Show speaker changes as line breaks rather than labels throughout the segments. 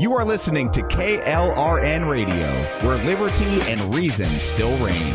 You are listening to KLRN Radio, where liberty and reason still reign.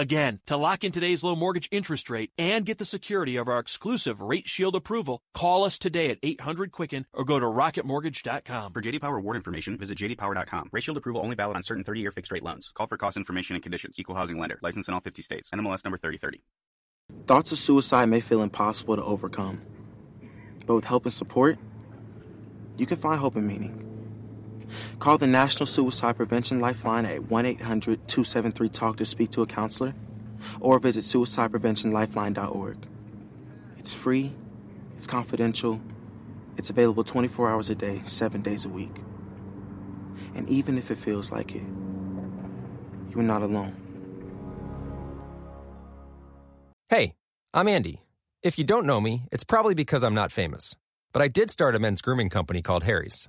Again, to lock in today's low mortgage interest rate and get the security of our exclusive Rate Shield approval, call us today at 800 Quicken or go to rocketmortgage.com.
For JD Power award information, visit jdpower.com. Rate Shield approval only valid on certain 30-year fixed rate loans. Call for cost information and conditions. Equal housing lender. License in all 50 states. NMLS number 3030.
Thoughts of suicide may feel impossible to overcome, but with help and support, you can find hope and meaning. Call the National Suicide Prevention Lifeline at 1 800 273 TALK to speak to a counselor or visit suicidepreventionlifeline.org. It's free, it's confidential, it's available 24 hours a day, 7 days a week. And even if it feels like it, you're not alone.
Hey, I'm Andy. If you don't know me, it's probably because I'm not famous. But I did start a men's grooming company called Harry's.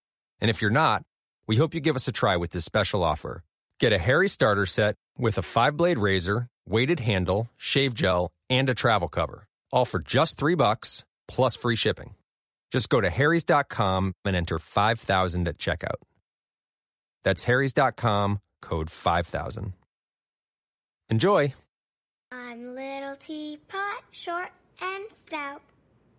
And if you're not, we hope you give us a try with this special offer. Get a Harry starter set with a five blade razor, weighted handle, shave gel, and a travel cover, all for just three bucks plus free shipping. Just go to harrys.com and enter 5000 at checkout. That's harrys.com, code 5000. Enjoy!
I'm little teapot, short and stout.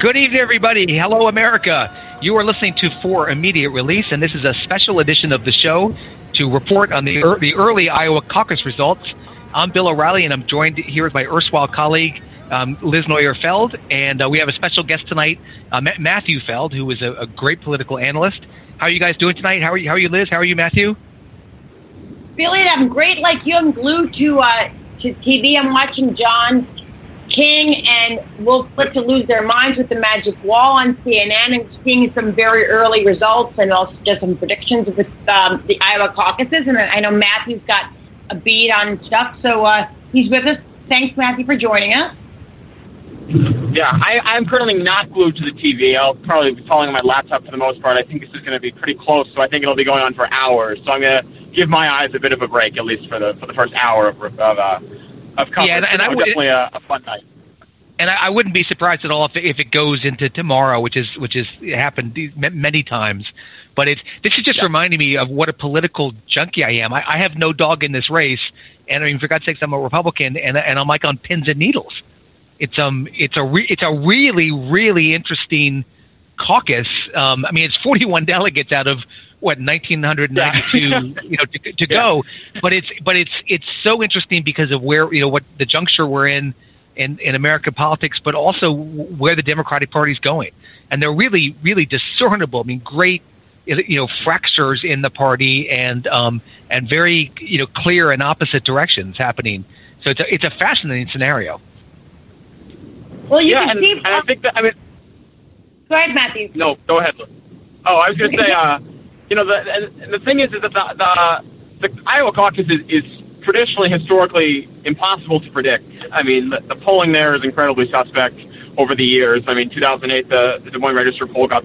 Good evening, everybody. Hello, America. You are listening to For Immediate Release, and this is a special edition of the show to report on the, er- the early Iowa caucus results. I'm Bill O'Reilly, and I'm joined here with my erstwhile colleague, um, Liz Neuer Feld, and uh, we have a special guest tonight, uh, Matthew Feld, who is a, a great political analyst. How are you guys doing tonight? How are you, how are you Liz? How are you, Matthew?
Billy, I'm great like you. I'm glued to uh, to TV. I'm watching John King and Will Flip to lose their minds with the magic wall on CNN and seeing some very early results and also just some predictions with um, the Iowa caucuses. And I know Matthew's got a beat on stuff, so uh, he's with us. Thanks, Matthew, for joining us.
Yeah, I, I'm currently not glued to the TV. I'll probably be following my laptop for the most part. I think this is going to be pretty close, so I think it'll be going on for hours. So I'm going to give my eyes a bit of a break, at least for the for the first hour of of, uh, of.
Yeah, and- and I would-
definitely a, a fun night.
And I, I wouldn't be surprised at all if, if it goes into tomorrow, which is which has happened m- many times. But it's this is just reminding me of what a political junkie I am. I, I have no dog in this race, and I mean, for God's sakes, I'm a Republican, and and I'm like on pins and needles. It's um, it's a re- it's a really really interesting caucus. Um, I mean, it's 41 delegates out of what 1992, you know, to, to go. But it's but it's it's so interesting because of where you know what the juncture we're in in in American politics, but also where the Democratic Party is going, and they're really really discernible. I mean, great you know fractures in the party and um and very you know clear and opposite directions happening. So it's a, it's a fascinating scenario.
Well, you
yeah,
can
and,
see.
and I think that I mean,
Go ahead, Matthew.
no, go ahead. Oh, I was going to say, uh, you know, the the thing is, is that the the, the Iowa caucus is, is traditionally, historically, impossible to predict. I mean, the, the polling there is incredibly suspect over the years. I mean, 2008, the, the Des Moines Register poll got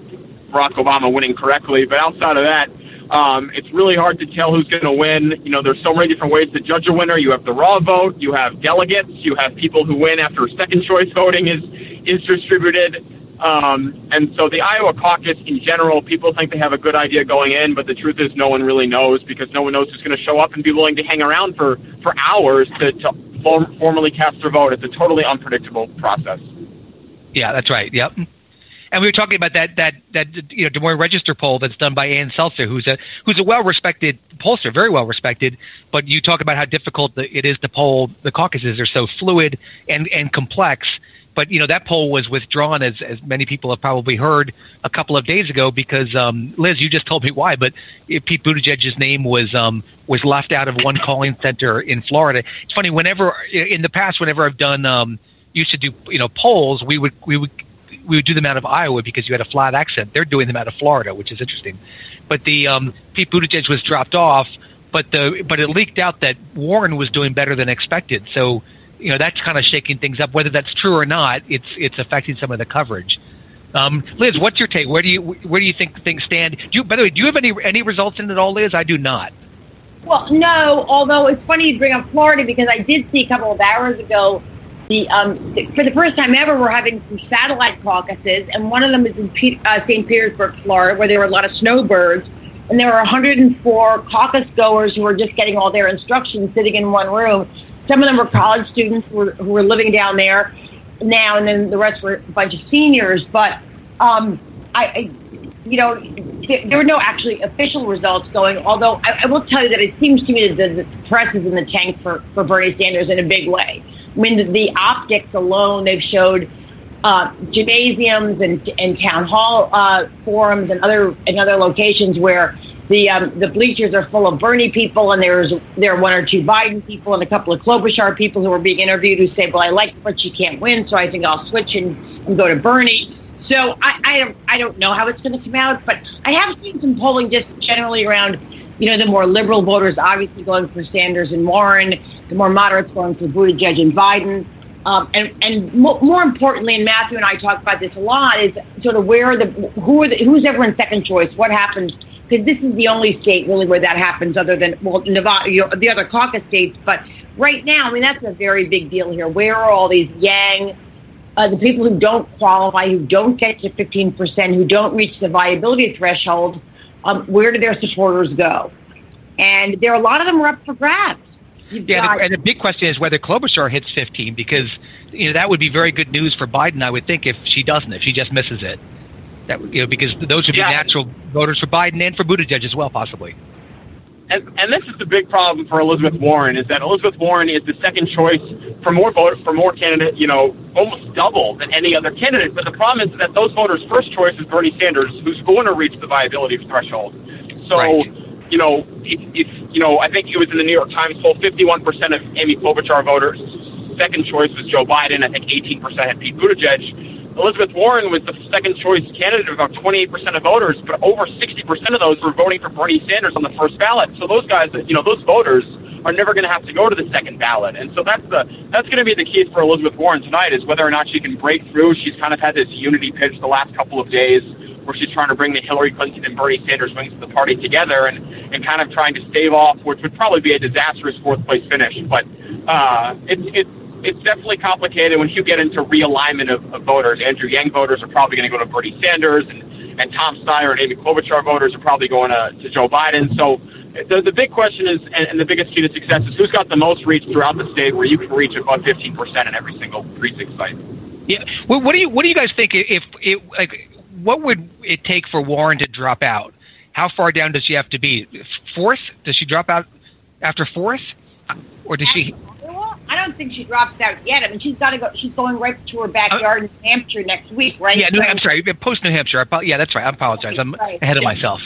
Barack Obama winning correctly, but outside of that, um, it's really hard to tell who's going to win. You know, there's so many different ways to judge a winner. You have the raw vote, you have delegates, you have people who win after second choice voting is is distributed. Um, and so the Iowa caucus in general, people think they have a good idea going in, but the truth is no one really knows because no one knows who's going to show up and be willing to hang around for, for hours to, to form, formally cast their vote. It's a totally unpredictable process.
Yeah, that's right. Yep. And we were talking about that that that you know Des Moines Register poll that's done by Ann Selzer, who's a who's a well respected pollster, very well respected. But you talk about how difficult the, it is to poll. The caucuses are so fluid and and complex. But you know that poll was withdrawn, as as many people have probably heard a couple of days ago, because um, Liz, you just told me why. But Pete Buttigieg's name was um, was left out of one calling center in Florida. It's funny. Whenever in the past, whenever I've done um, used to do you know polls, we would we would we would do them out of Iowa because you had a flat accent. They're doing them out of Florida, which is interesting. But the um, Pete Buttigieg was dropped off, but the but it leaked out that Warren was doing better than expected. So you know that's kind of shaking things up. Whether that's true or not, it's it's affecting some of the coverage. Um, Liz, what's your take? Where do you where do you think things stand? Do you, by the way, do you have any any results in it all, Liz? I do not.
Well, no. Although it's funny you bring up Florida because I did see a couple of hours ago the um, for the first time ever we're having some satellite caucuses, and one of them is in uh, St. Petersburg, Florida, where there were a lot of snowbirds, and there were 104 caucus goers who were just getting all their instructions sitting in one room. Some of them were college students who were, who were living down there now, and then the rest were a bunch of seniors. But um, I, I, you know, there, there were no actually official results going. Although I, I will tell you that it seems to me that the, the press is in the tank for, for Bernie Sanders in a big way. I mean, the, the optics alone, they've showed uh, gymnasiums and, and town hall uh, forums and other and other locations where the um, the bleachers are full of Bernie people, and there's there are one or two Biden people and a couple of Klobuchar people who are being interviewed who say, "Well, I like, but she can't win, so I think I'll switch and, and go to Bernie." So I, I don't I don't know how it's going to come out, but I have seen some polling just generally around, you know, the more liberal voters obviously going for Sanders and Warren, the more moderates going for Buttigieg and Biden. Um, and and mo- more importantly, and Matthew and I talk about this a lot, is sort of where are the who are the, who's everyone's second choice? What happens? Because this is the only state really where that happens, other than well, Nevada, you know, the other caucus states. But right now, I mean, that's a very big deal here. Where are all these Yang, uh, the people who don't qualify, who don't get to 15%, who don't reach the viability threshold? Um, where do their supporters go? And there are a lot of them are up for grabs. You've
Yeah,
got-
and the big question is whether Klobuchar hits 15 because you know that would be very good news for Biden, I would think, if she doesn't, if she just misses it. That you know because those would be
Yeah.
natural voters for Biden and for Buttigieg as well, possibly.
And, and this is the big problem for Elizabeth Warren is that Elizabeth Warren is the second choice for more vote for more candidate, you know, almost double than any other candidate. But the problem is that those voters' first choice is Bernie Sanders, who's going to reach the viability threshold. So, you know, if, if you know, I think it was in the New York Times poll, 51% of Amy Klobuchar voters. Second choice was Joe Biden. I think 18% had Pete Buttigieg. Elizabeth Warren was the second choice candidate of about 28% of voters, but over 60% of those were voting for Bernie Sanders on the first ballot. So those guys, you know, those voters are never going to have to go to the second ballot. And so that's the that's going to be the key for Elizabeth Warren tonight is whether or not she can break through. She's kind of had this unity pitch the last couple of days where she's trying to bring the Hillary Clinton and Bernie Sanders wings of the party together and, and kind of trying to stave off, which would probably be a disastrous fourth place finish. But uh, it's it's it's definitely complicated when you get into realignment of, of voters. Andrew Yang voters are probably going to go to Bernie Sanders, and, and Tom Steyer and Amy Klobuchar voters are probably going to, to Joe Biden. So the, the big question is, and, and the biggest key to success is who's got the most reach throughout the state where you can reach above 15% in every single precinct site.
Yeah. Well, what do you what do you guys think if it like what would it take for Warren to drop out? How far down does she have to be? Fourth? Does she drop out after fourth, or does she?
I don't think she drops out yet. I mean, she's got to go. She's going right to her backyard in New Hampshire next week, right?
Yeah, New
So-
Hampshire. Post New Hampshire. I Yeah, that's right. I apologize. I'm
Right.
ahead of myself.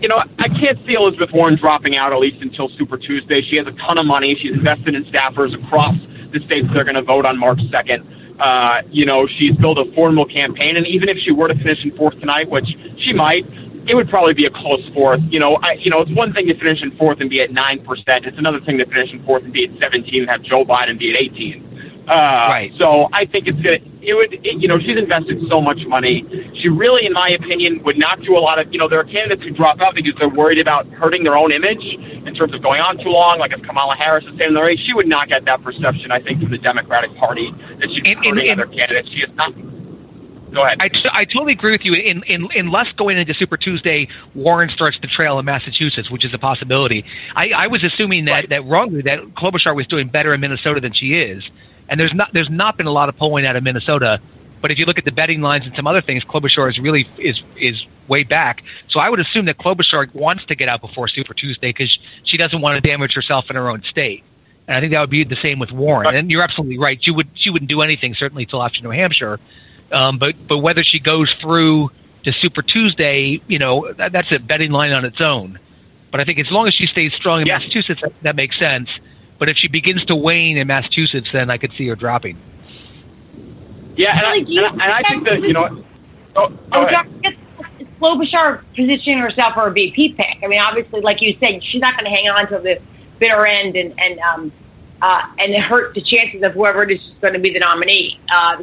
you know, I can't see Elizabeth Warren dropping out at least until Super Tuesday. She has a ton of money. She's invested in staffers across the states that are going to vote on March 2nd. Uh, you know, she's built a formidable campaign, and even if she were to finish in fourth tonight, which she might, it would probably be a close fourth. You know, I, you know, it's one thing to finish in fourth and be at nine percent. It's another thing to finish in fourth and be at seventeen and have Joe Biden be at eighteen. Uh, right. So I think it's gonna. It would. It, you know, she's invested so much money. She really, in my opinion, would not do a lot of. You know, there are candidates who drop out because they're worried about hurting their own image in terms of going on too long. Like if Kamala Harris is staying in the race, she would not get that perception. I think from the Democratic Party that she's hurting other candidates. She is not. Go ahead.
I, t- I totally agree with you. In, in, unless going into Super Tuesday, Warren starts the trail in Massachusetts, which is a possibility. I, I was assuming that, that wrongly that Klobuchar was doing better in Minnesota than she is, and there's not there's not been a lot of polling out of Minnesota. But if you look at the betting lines and some other things, Klobuchar is really is is way back. So I would assume that Klobuchar wants to get out before Super Tuesday because she doesn't want to damage herself in her own state. And I think that would be the same with Warren. And you're absolutely right. She would she wouldn't do anything certainly till after New Hampshire. Um, but but whether she goes through to Super Tuesday, you know, that, that's a betting line on its own. But I think as long as she stays strong in Massachusetts, that, that makes sense. But if she begins to wane in Massachusetts, then I could see her dropping.
Yeah, and I, and I, and I think that you know. Oh, go
Oh,
ahead.
Is Klobuchar positioning herself for a VP pick? I mean, obviously, like you said, she's not going to hang on to the bitter end and and um, uh, and it hurt the chances of whoever it is going to be the nominee. Uh,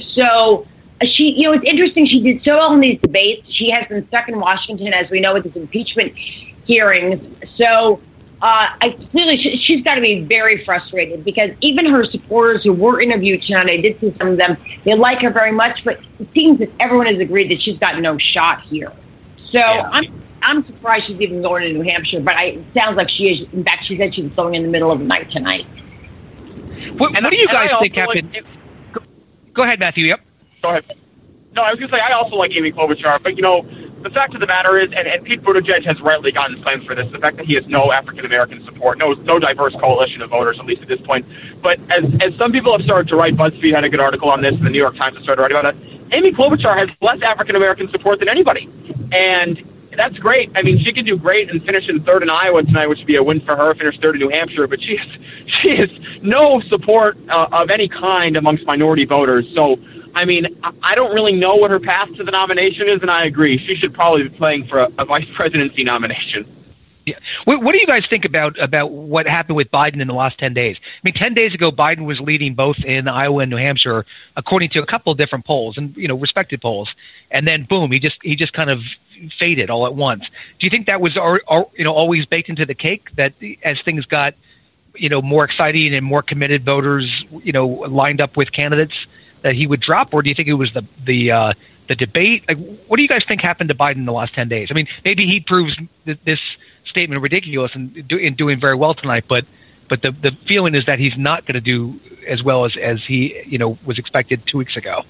so she, you know, it's interesting. She did so well in these debates. She has been stuck in Washington, as we know, with this impeachment hearings. So uh, I clearly she, she's got to be very frustrated because even her supporters who were interviewed tonight, I did see some of them. They like her very much, but it seems that everyone has agreed that she's got no shot here. So I'm I'm surprised she's even going to New Hampshire, but I, it sounds like she is. In fact, she said she's going in the middle of the night tonight.
What, what do you guys think
also like-
Go, go ahead, Matthew. Yep.
Go ahead. No, I was going to say I also like Amy Klobuchar, but you know, the fact of the matter is, and, and Pete Buttigieg has rightly gotten claims for this, the fact that he has no African American support, no no diverse coalition of voters, at least at this point. But as as some people have started to write, BuzzFeed had a good article on this, and the New York Times has started writing about it. Amy Klobuchar has less African American support than anybody, and that's great. I mean, she could do great and finish in third in Iowa tonight, which would be a win for her. Finish third in New Hampshire, but she has she has no support uh, of any kind amongst minority voters. So. I mean, I- don't really know what her path to the nomination is, and I agree. She should probably be playing for a, a vice presidency nomination.
Yeah. What, do you guys think about about what happened with Biden in the last ten days? I mean, ten days ago, Biden was leading both in Iowa and New Hampshire, according to a couple of different polls and you know respected polls, and then boom, he just he just kind of faded all at once. Do you think that was ar- ar- you know always baked into the cake that as things got you know more exciting and more committed voters you know lined up with candidates that he would drop, or do you think it was the the uh, the debate? Like, what do you guys think happened to Biden in the last ten days? I mean, maybe he proves th- this statement ridiculous and do, in doing very well tonight, but but the the feeling is that he's not going to do as well as as he you know was expected two weeks ago.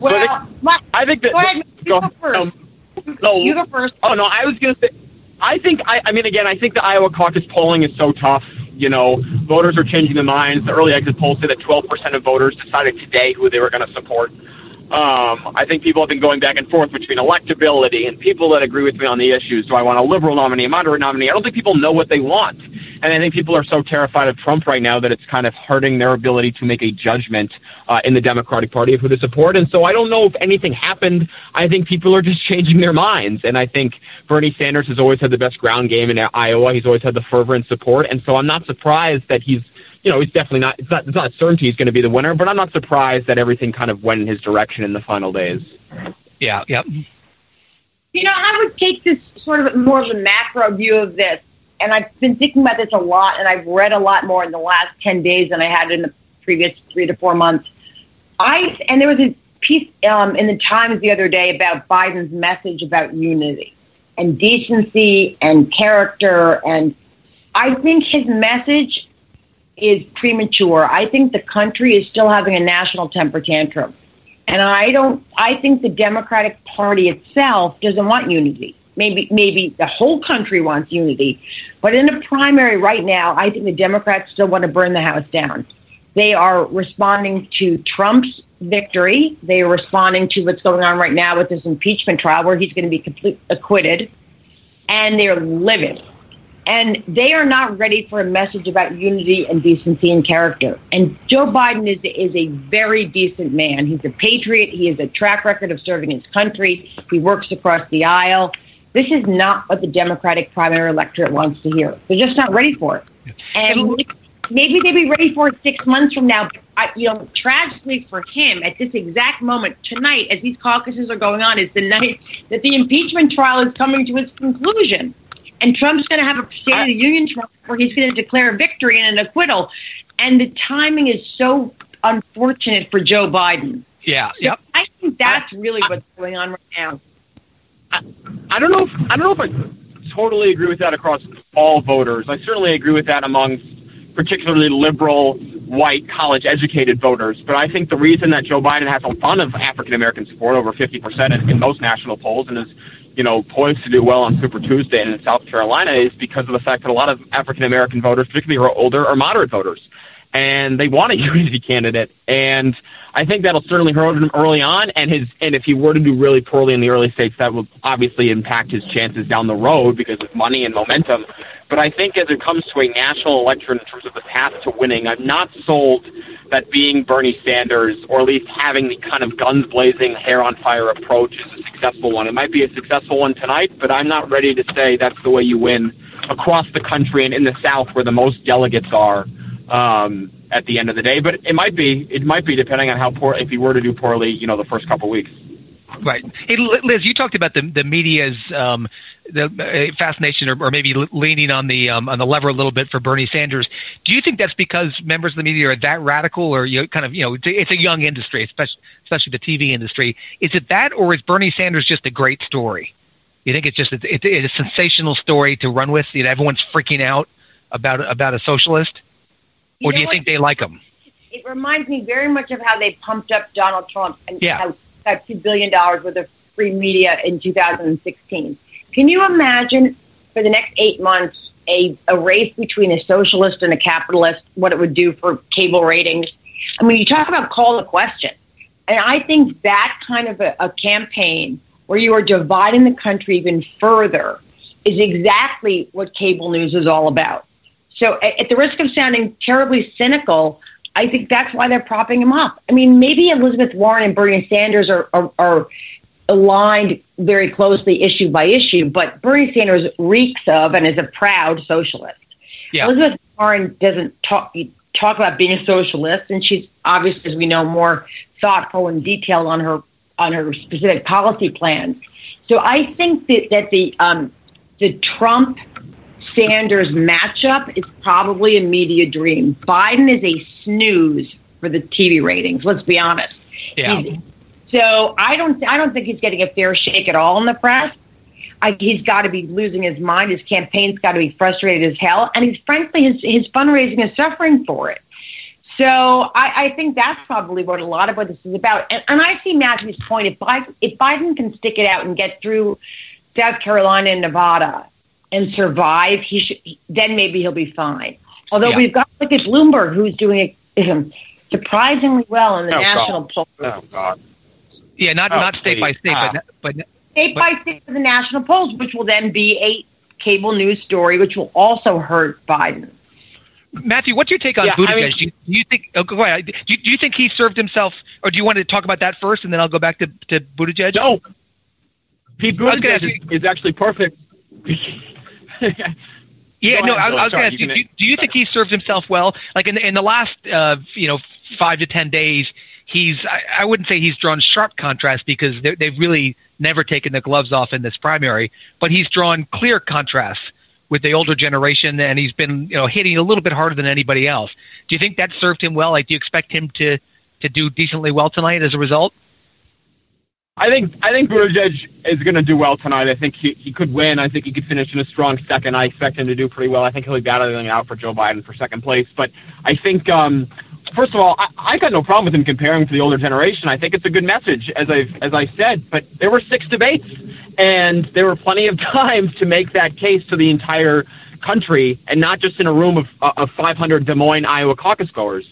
Well,
I think that.
Go ahead,
go, um, no, no,
You go first.
Oh no, I was going to say. I think. I, I mean, again, I think the Iowa caucus polling is so tough. You know, voters are changing their minds. The early exit polls say that 12% of voters decided today who they were going to support. Um, I think people have been going back and forth between electability and people that agree with me on the issues. Do I want a liberal nominee, a moderate nominee? I don't think people know what they want. And I think people are so terrified of Trump right now that it's kind of hurting their ability to make a judgment uh, in the Democratic Party of who to support. And so I don't know if anything happened. I think people are just changing their minds. And I think Bernie Sanders has always had the best ground game in Iowa. He's always had the fervor and support. And so I'm not surprised that he's you know, he's definitely not. It's not. It's not certainty he's going to be the winner, but I'm not surprised that everything kind of went in his direction in the final days.
Yeah. Yep.
You know, I would take this sort of more of a macro view of this, and I've been thinking about this a lot, and I've read a lot more in the last ten days than I had in the previous three to four months. I and there was a piece um, in the Times the other day about Biden's message about unity and decency and character, and I think his message is premature. I think the country is still having a national temper tantrum. And I don't I think the Democratic Party itself doesn't want unity. Maybe maybe the whole country wants unity. But in a primary right now, I think the Democrats still want to burn the house down. They are responding to Trump's victory. They are responding to what's going on right now with this impeachment trial where he's going to be complete, acquitted. And they're livid and they are not ready for a message about unity and decency and character. And Joe Biden is is a very decent man. He's a patriot. He has a track record of serving his country. He works across the aisle. This is not what the Democratic primary electorate wants to hear. They're just not ready for it. And maybe they'll be ready for it six months from now. But I, you know, tragically for him, at this exact moment tonight, as these caucuses are going on, is the night that the impeachment trial is coming to its conclusion and Trump's going to have a State of the Union trial where he's going to declare a victory and an acquittal. And the timing is so unfortunate for Joe Biden.
Yeah. Yep.
I think that's really what's going on right now.
I don't know. If, I don't know if I totally agree with that across all voters. I certainly agree with that amongst particularly liberal, white, college-educated voters. But I think the reason that Joe Biden has a ton of African American support, over 50% in, in most national polls, and is you know, poised to do well on Super Tuesday and in South Carolina is because of the fact that a lot of African American voters, particularly who are older, are moderate voters. And they want a unity candidate. And I think that'll certainly hurt him early on. And his and if he were to do really poorly in the early states, that will obviously impact his chances down the road because of money and momentum. But I think as it comes to a national election in terms of the path to winning, I'm not sold that being Bernie Sanders, or at least having the kind of guns blazing, hair on fire approach is a successful one. It might be a successful one tonight, but I'm not ready to say that's the way you win across the country and in the South where the most delegates are um, at the end of the day. But it might be, it might be depending on how poor, if he were to do poorly, you know, the first couple weeks.
Right. Hey, Liz, you talked about the the media's um, the uh, fascination, or, or maybe leaning on the um, on the lever a little bit for Bernie Sanders. Do you think that's because members of the media are that radical, or you kind of you know, it's a, a young industry, especially especially the TV industry? Is it that, or is Bernie Sanders just a great story? You think it's just it's, it's a sensational story to run with? You know, everyone's freaking out about about a socialist,
You
or do you think they like him?
It reminds me very much of how they pumped up Donald Trump and
Yeah.
how got two billion dollars worth of free media in 2016. Can you imagine for the next eight months a, a race between a socialist and a capitalist, what it would do for cable ratings? I mean, you talk about call the question. And I think that kind of a, a campaign where you are dividing the country even further is exactly what cable news is all about. So at, the risk of sounding terribly cynical, I think that's why they're propping him up. I mean, maybe Elizabeth Warren and Bernie Sanders are, are, are aligned very closely issue by issue, but Bernie Sanders reeks of and is a proud socialist.
Yeah.
Elizabeth Warren doesn't talk talk about being a socialist, and she's obviously, as we know, more thoughtful and detailed on her on her specific policy plans. So I think that, that the um, the Trump Sanders matchup is probably a media dream. Biden is a snooze for the TV ratings. Let's be honest.
Yeah.
He's- so I don't I don't think he's getting a fair shake at all in the press. I, he's got to be losing his mind. His campaign's got to be frustrated as hell, and he's frankly his his fundraising is suffering for it. So I, I think that's probably what a lot of what this is about. And, and I see Matthew's point. If Biden, if Biden can stick it out and get through South Carolina and Nevada and survive, he should. Then maybe he'll be fine. Although
Yeah.
we've got look at Bloomberg, who's doing um, surprisingly well in the
Oh,
national
God.
poll.
Oh God.
Yeah, not
Oh,
not state by state,
Ah.
but but
state by state of the national polls, which will then be a cable news story, which will also hurt Biden.
Matthew, what's your take on
Yeah, I
Buttigieg?
mean-
do, you, do you think? Oh, go ahead. Do you, do you think he served himself, or do you want to talk about that first, and then I'll go back to to Buttigieg?
No. Pete
I was gonna ask
Buttigieg is, is actually perfect.
Yeah, no, I, I was going to ask
you
you, do, do you think he served himself well? Like in the, in the last, uh, you know, five to ten days, he's, I, I wouldn't say he's drawn sharp contrast because they've really never taken the gloves off in this primary, but he's drawn clear contrasts with the older generation and he's been, you know, hitting a little bit harder than anybody else. Do you think that served him well? Like, do you expect him to, to do decently well tonight as a result?
I think I think Buttigieg is going to do well tonight. I think he, he could win. I think he could finish in a strong second. I expect him to do pretty well. I think he'll be battling out for Joe Biden for second place. But I think, um, first of all, I, I got no problem with him comparing to the older generation. I think it's a good message, as I as I said. But there were six debates, and there were plenty of times to make that case to the entire country, and not just in a room of of 500 Des Moines, Iowa caucus goers.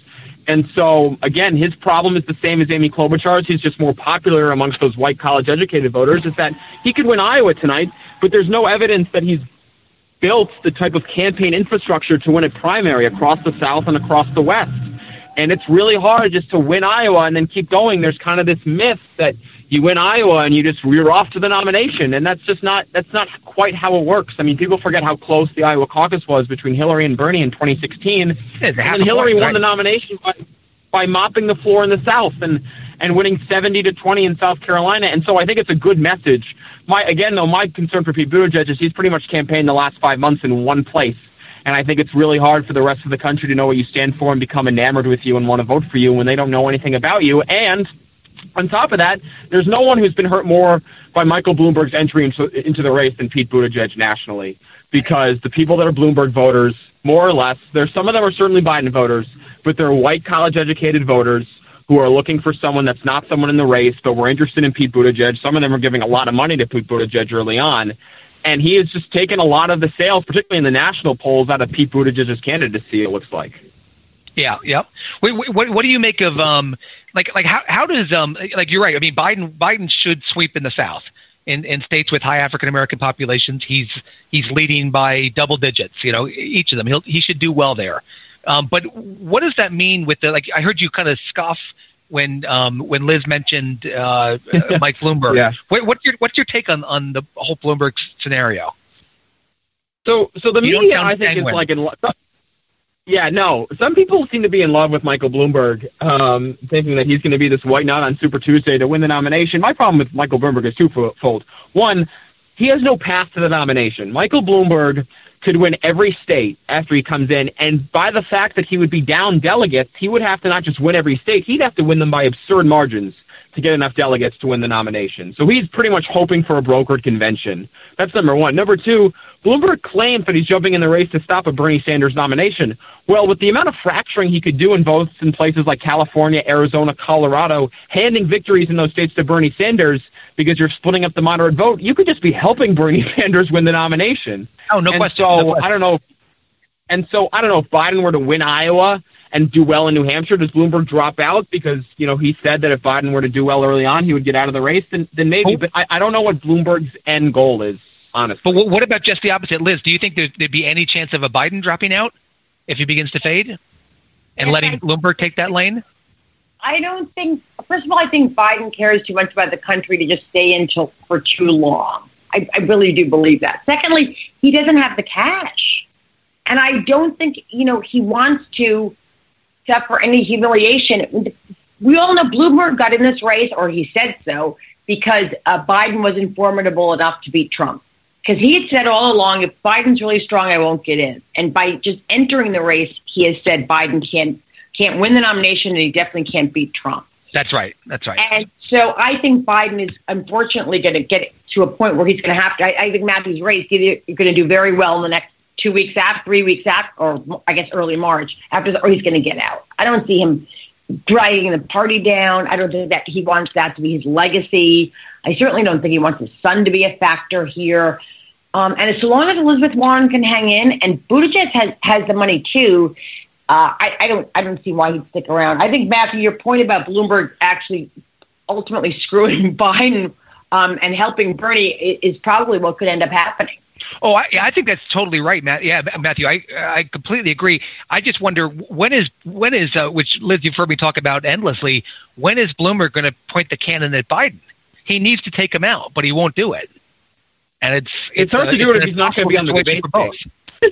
And so, again, his problem is the same as Amy Klobuchar's. He's just more popular amongst those white college-educated voters. Is that he could win Iowa tonight, but there's no evidence that he's built the type of campaign infrastructure to win a primary across the South and across the West. And it's really hard just to win Iowa and then keep going. There's kind of this myth that you win Iowa and you just you're off to the nomination, and that's just not that's not quite how it works. I mean, people forget how close the Iowa caucus was between Hillary and Bernie in 2016, and
half
then
a
Hillary
point,
won the nomination by, by mopping the floor in the South and and winning 70 to 20 in South Carolina. And so I think it's a good message. My again though, my concern for Pete Buttigieg is he's pretty much campaigned the last five months in one place. And I think it's really hard for the rest of the country to know what you stand for and become enamored with you and want to vote for you when they don't know anything about you. And on top of that, there's no one who's been hurt more by Michael Bloomberg's entry into, into the race than Pete Buttigieg nationally, because the people that are Bloomberg voters, more or less, there's some of them are certainly Biden voters, but they're white college-educated voters who are looking for someone that's not someone in the race, but we're interested in Pete Buttigieg. Some of them are giving a lot of money to Pete Buttigieg early on. And he has just taken a lot of the sails, particularly in the national polls, out of Pete Buttigieg's candidacy, it looks like.
Yeah, yep. Wait, wait, what, what do you make of um like like how how does um like you're right. I mean Biden Biden should sweep in the South. In, in states with high African American populations, he's he's leading by double digits. You know, each of them. He'll he should do well there. Um, but what does that mean with the like? I heard you kind of scoff when um, when Liz mentioned uh, uh, Mike Bloomberg.
Yeah.
What, what's your what's your take on on the whole Bloomberg scenario?
So, so the
You
media, I think,
sanguine.
is like in. Yeah, no. Some people seem to be in love with Michael Bloomberg, um, thinking that he's going to be this white knight on Super Tuesday to win the nomination. My problem with Michael Bloomberg is twofold. One, he has no path to the nomination. Michael Bloomberg could win every state after he comes in, and by the fact that he would be down delegates, he would have to not just win every state, he'd have to win them by absurd margins to get enough delegates to win the nomination. So he's pretty much hoping for a brokered convention. That's number one. Number two, Bloomberg claims that he's jumping in the race to stop a Bernie Sanders nomination. Well, with the amount of fracturing he could do in votes in places like California, Arizona, Colorado, handing victories in those states to Bernie Sanders because you're splitting up the moderate vote, you could just be helping Bernie Sanders win the nomination.
Oh, no
and
question.
So
No question.
I don't know. If, and so I don't know if Biden were to win Iowa and do well in New Hampshire, does Bloomberg drop out because you know he said that if Biden were to do well early on, he would get out of the race? Then then maybe. But I, I don't know what Bloomberg's end goal is. Honestly,
But wh- what about just the opposite, Liz? Do you think there'd, there'd be any chance of a Biden dropping out if he begins to fade and letting Bloomberg take that lane?
I don't think. First of all, I think Biden cares too much about the country to just stay in till for too long. I, I really do believe that. Secondly, he doesn't have the cash, and I don't think you know he wants to suffer any humiliation. We all know Bloomberg got in this race, or he said so, because uh, Biden wasn't formidable enough to beat Trump. Because he had said all along, if Biden's really strong, I won't get in. And by just entering the race, he has said Biden can't can't win the nomination, and he definitely can't beat Trump.
That's right. That's right.
And so I think Biden is unfortunately going to get to a point where he's going to have to. I, I think Matthew's race. Either you're going to do very well in the next two weeks after, three weeks after, or I guess early March after, the, or he's going to get out. I don't see him dragging the party down. I don't think that he wants that to be his legacy. I certainly don't think he wants his son to be a factor here. Um, and as long as Elizabeth Warren can hang in, and Buttigieg has has the money too, uh, I, I don't I don't see why he'd stick around. I think Matthew, your point about Bloomberg actually ultimately screwing Biden um, and helping Bernie is probably what could end up happening.
Oh, I, I think that's totally right, Matt. Yeah, Matthew, I I completely agree. I just wonder when is when is uh, which Liz, you've heard me talk about endlessly. When is Bloomberg going to point the cannon at Biden? He needs to take him out, but he won't do it. And it's
It's hard
uh,
to do it if he's not gonna be on the debate
both.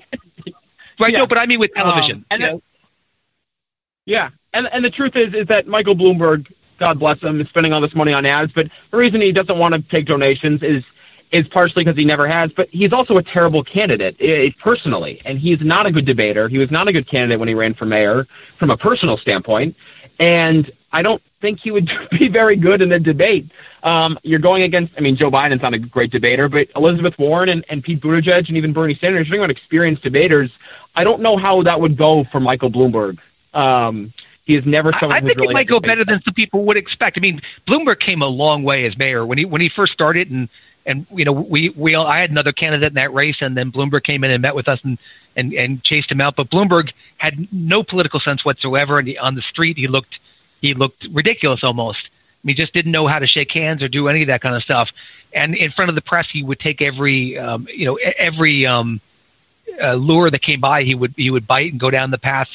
right?
Yeah.
No, but I mean with television.
Um, and that- Yeah, and and the truth is is that Michael Bloomberg, God bless him, is spending all this money on ads. But the reason he doesn't want to take donations is is partially because he never has, but he's also a terrible candidate eh, personally, and he's not a good debater. He was not a good candidate when he ran for mayor from a personal standpoint, and I don't think he would be very good in a debate. Um, you're going against, I mean, Joe Biden's not a great debater, but Elizabeth Warren and, and Pete Buttigieg and even Bernie Sanders, you're talking about experienced debaters. I don't know how that would go for Michael Bloomberg. Um, he has never
I,
someone
I
who's
think
really
it might go better than some people would expect. I mean, Bloomberg came a long way as mayor when he when he first started, and and you know we we all, I had another candidate in that race, and then Bloomberg came in and met with us and and and chased him out. But Bloomberg had no political sense whatsoever, and he, on the street he looked he looked ridiculous almost. I mean, he just didn't know how to shake hands or do any of that kind of stuff. And in front of the press, he would take every um, you know every um, uh, lure that came by, he would he would bite and go down the path.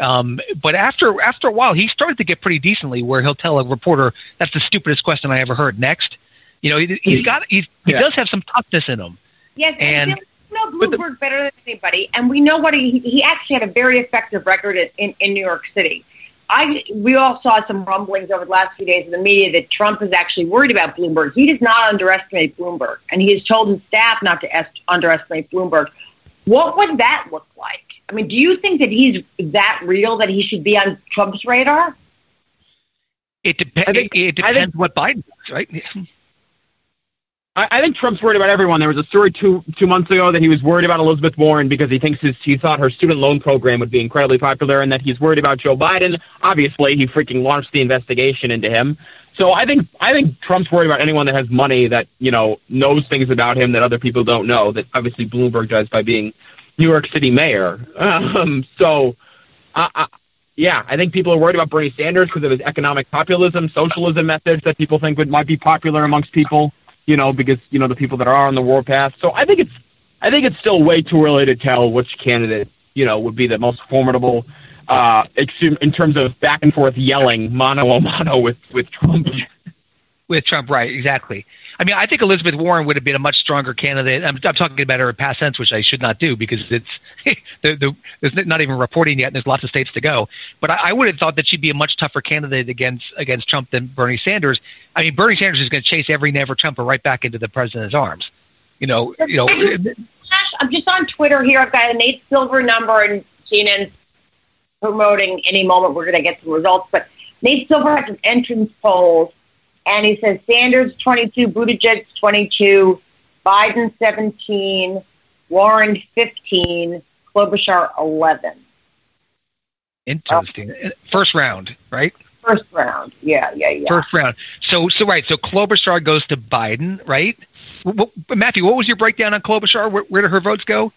Um, but after after a while, he started to get pretty decently. Where he'll tell a reporter, "That's the stupidest question I ever heard." Next, you know, he, he's got he's, he
Yeah.
does have some toughness in him.
Yes,
And-
and we know Bloomberg better than anybody, and we know what he he actually had a very effective record in, in, in New York City. I we all saw some rumblings over the last few days in the media that Trump is actually worried about Bloomberg. He does not underestimate Bloomberg, and he has told his staff not to est- underestimate Bloomberg. What would that look like? I mean, do you think that he's that real that he should be on Trump's radar?
It, dep- it, it depends what Biden does, right?
I, think Trump's worried about everyone. There was a story two two months ago that he was worried about Elizabeth Warren because he thinks his, he thought her student loan program would be incredibly popular, and that he's worried about Joe Biden. Obviously, he freaking launched the investigation into him. So I think I think Trump's worried about anyone that has money that you know knows things about him that other people don't know. That obviously Bloomberg does by being New York City mayor. Um, so, I, I, yeah, I think people are worried about Bernie Sanders because of his economic populism, socialism methods that people think would might be popular amongst people. You know, because you know the people that are on the warpath. So I think it's I think it's still way too early to tell which candidate you know would be the most formidable uh, in terms of back and forth yelling mano a mano with with Trump.
With Trump, right? Exactly. I mean, I think Elizabeth Warren would have been a much stronger candidate. I'm, I'm talking about her in past tense, which I should not do because it's the, the, there's not even reporting yet. And there's lots of states to go. But I, I would have thought that she'd be a much tougher candidate against against Trump than Bernie Sanders. I mean, Bernie Sanders is going to chase every never Trumper right back into the president's arms. You know, you know.
I'm just on Twitter here. I've got a Nate Silver number, and CNN's promoting any moment we're going to get some results. But Nate Silver has his entrance polls and he says Sanders 22, Buttigieg 22, Biden 17, Warren 15, Klobuchar 11.
Interesting. First round, right?
First round. Yeah, yeah, yeah.
First round. So, so right. So Klobuchar goes to Biden, right? W- w- Matthew, what was your breakdown on Klobuchar? Where, where did her votes go?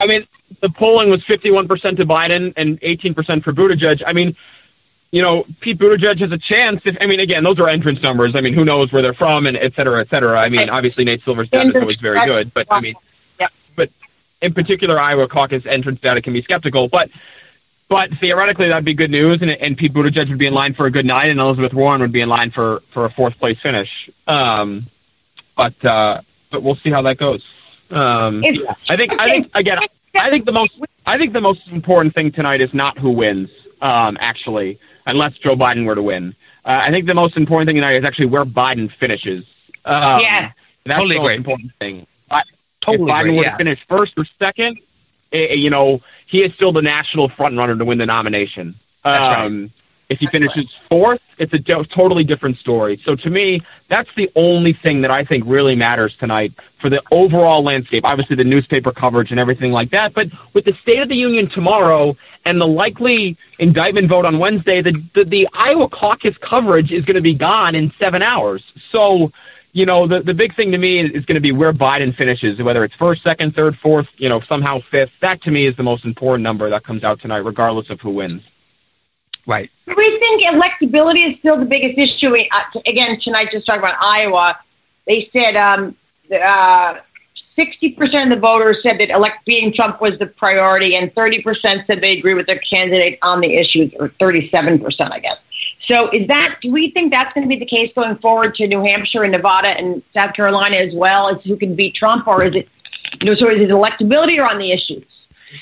I mean, the polling was 51% to Biden and 18% for Buttigieg. I mean, you know, Pete Buttigieg has a chance. If I mean, again, those are entrance numbers. I mean, who knows where they're from and et cetera, et cetera. I mean, obviously Nate Silver's data is always very good, but I mean,
yeah.
but in particular, Iowa caucus entrance data can be skeptical. But but theoretically, that'd be good news, and, and Pete Buttigieg would be in line for a good night, and Elizabeth Warren would be in line for for a fourth place finish. Um, but uh, but we'll see how that goes. Um, I think I think again, I think the most I think the most important thing tonight is not who wins. Um, actually, unless Joe Biden were to win, uh, I think the most important thing tonight is actually where Biden finishes. Um,
Yeah.
that's
Totally
the most
agree.
important thing. I,
Totally
if Biden
agree,
were
yeah.
to finish first or second, eh, you know, he is still the national front runner to win the nomination.
That's
um, If he finishes fourth, it's a do- totally different story. So to me, that's the only thing that I think really matters tonight for the overall landscape. Obviously, the newspaper coverage and everything like that. But with the State of the Union tomorrow and the likely indictment vote on Wednesday, the the, the Iowa caucus coverage is going to be gone in seven hours. So you know, the, the big thing to me is, is going to be where Biden finishes, whether it's first, second, third, fourth, you know, somehow fifth. That to me is the most important number that comes out tonight, regardless of who wins.
Right.
We think electability is still the biggest issue? Uh, again, tonight, just talking about Iowa, they said um, uh, 60% of the voters said that elect beating Trump was the priority, and 30% said they agree with their candidate on the issues, or 37%, I guess. So is that, do we think that's going to be the case going forward to New Hampshire and Nevada and South Carolina as well as who can beat Trump, or is it, you know, so is it electability or on the issues?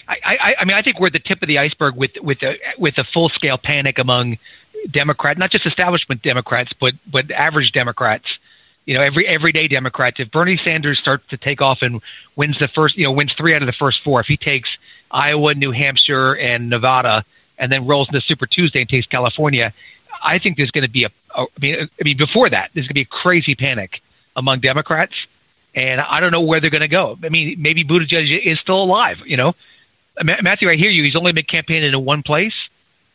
I, I, I mean, I think we're at the tip of the iceberg with with a with a full scale panic among Democrat, not just establishment Democrats, but but average Democrats. You know, every everyday Democrats. If Bernie Sanders starts to take off and wins the first, you know, wins three out of the first four, if he takes Iowa, New Hampshire, and Nevada, and then rolls into Super Tuesday and takes California, I think there's going to be a. a I mean, I mean, before that, there's going to be a crazy panic among Democrats, and I don't know where they're going to go. I mean, maybe Buttigieg is still alive. You know, Matthew, I hear you. He's only been campaigning in one place,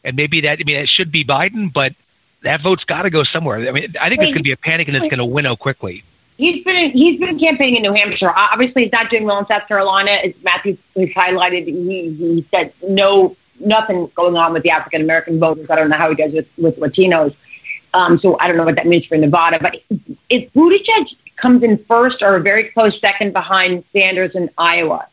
and maybe that. I mean, it should be Biden, but that vote's got to go somewhere. I mean, I think there's going to be a panic, and it's going to winnow quickly.
He's been he's been campaigning in New Hampshire. Obviously, he's not doing well in South Carolina. As Matthew has highlighted, he, he said no nothing going on with the African American voters. I don't know how he does with with Latinos. Um, so I don't know what that means for Nevada. But if Buttigieg comes in first or a very close second behind Sanders in Iowa,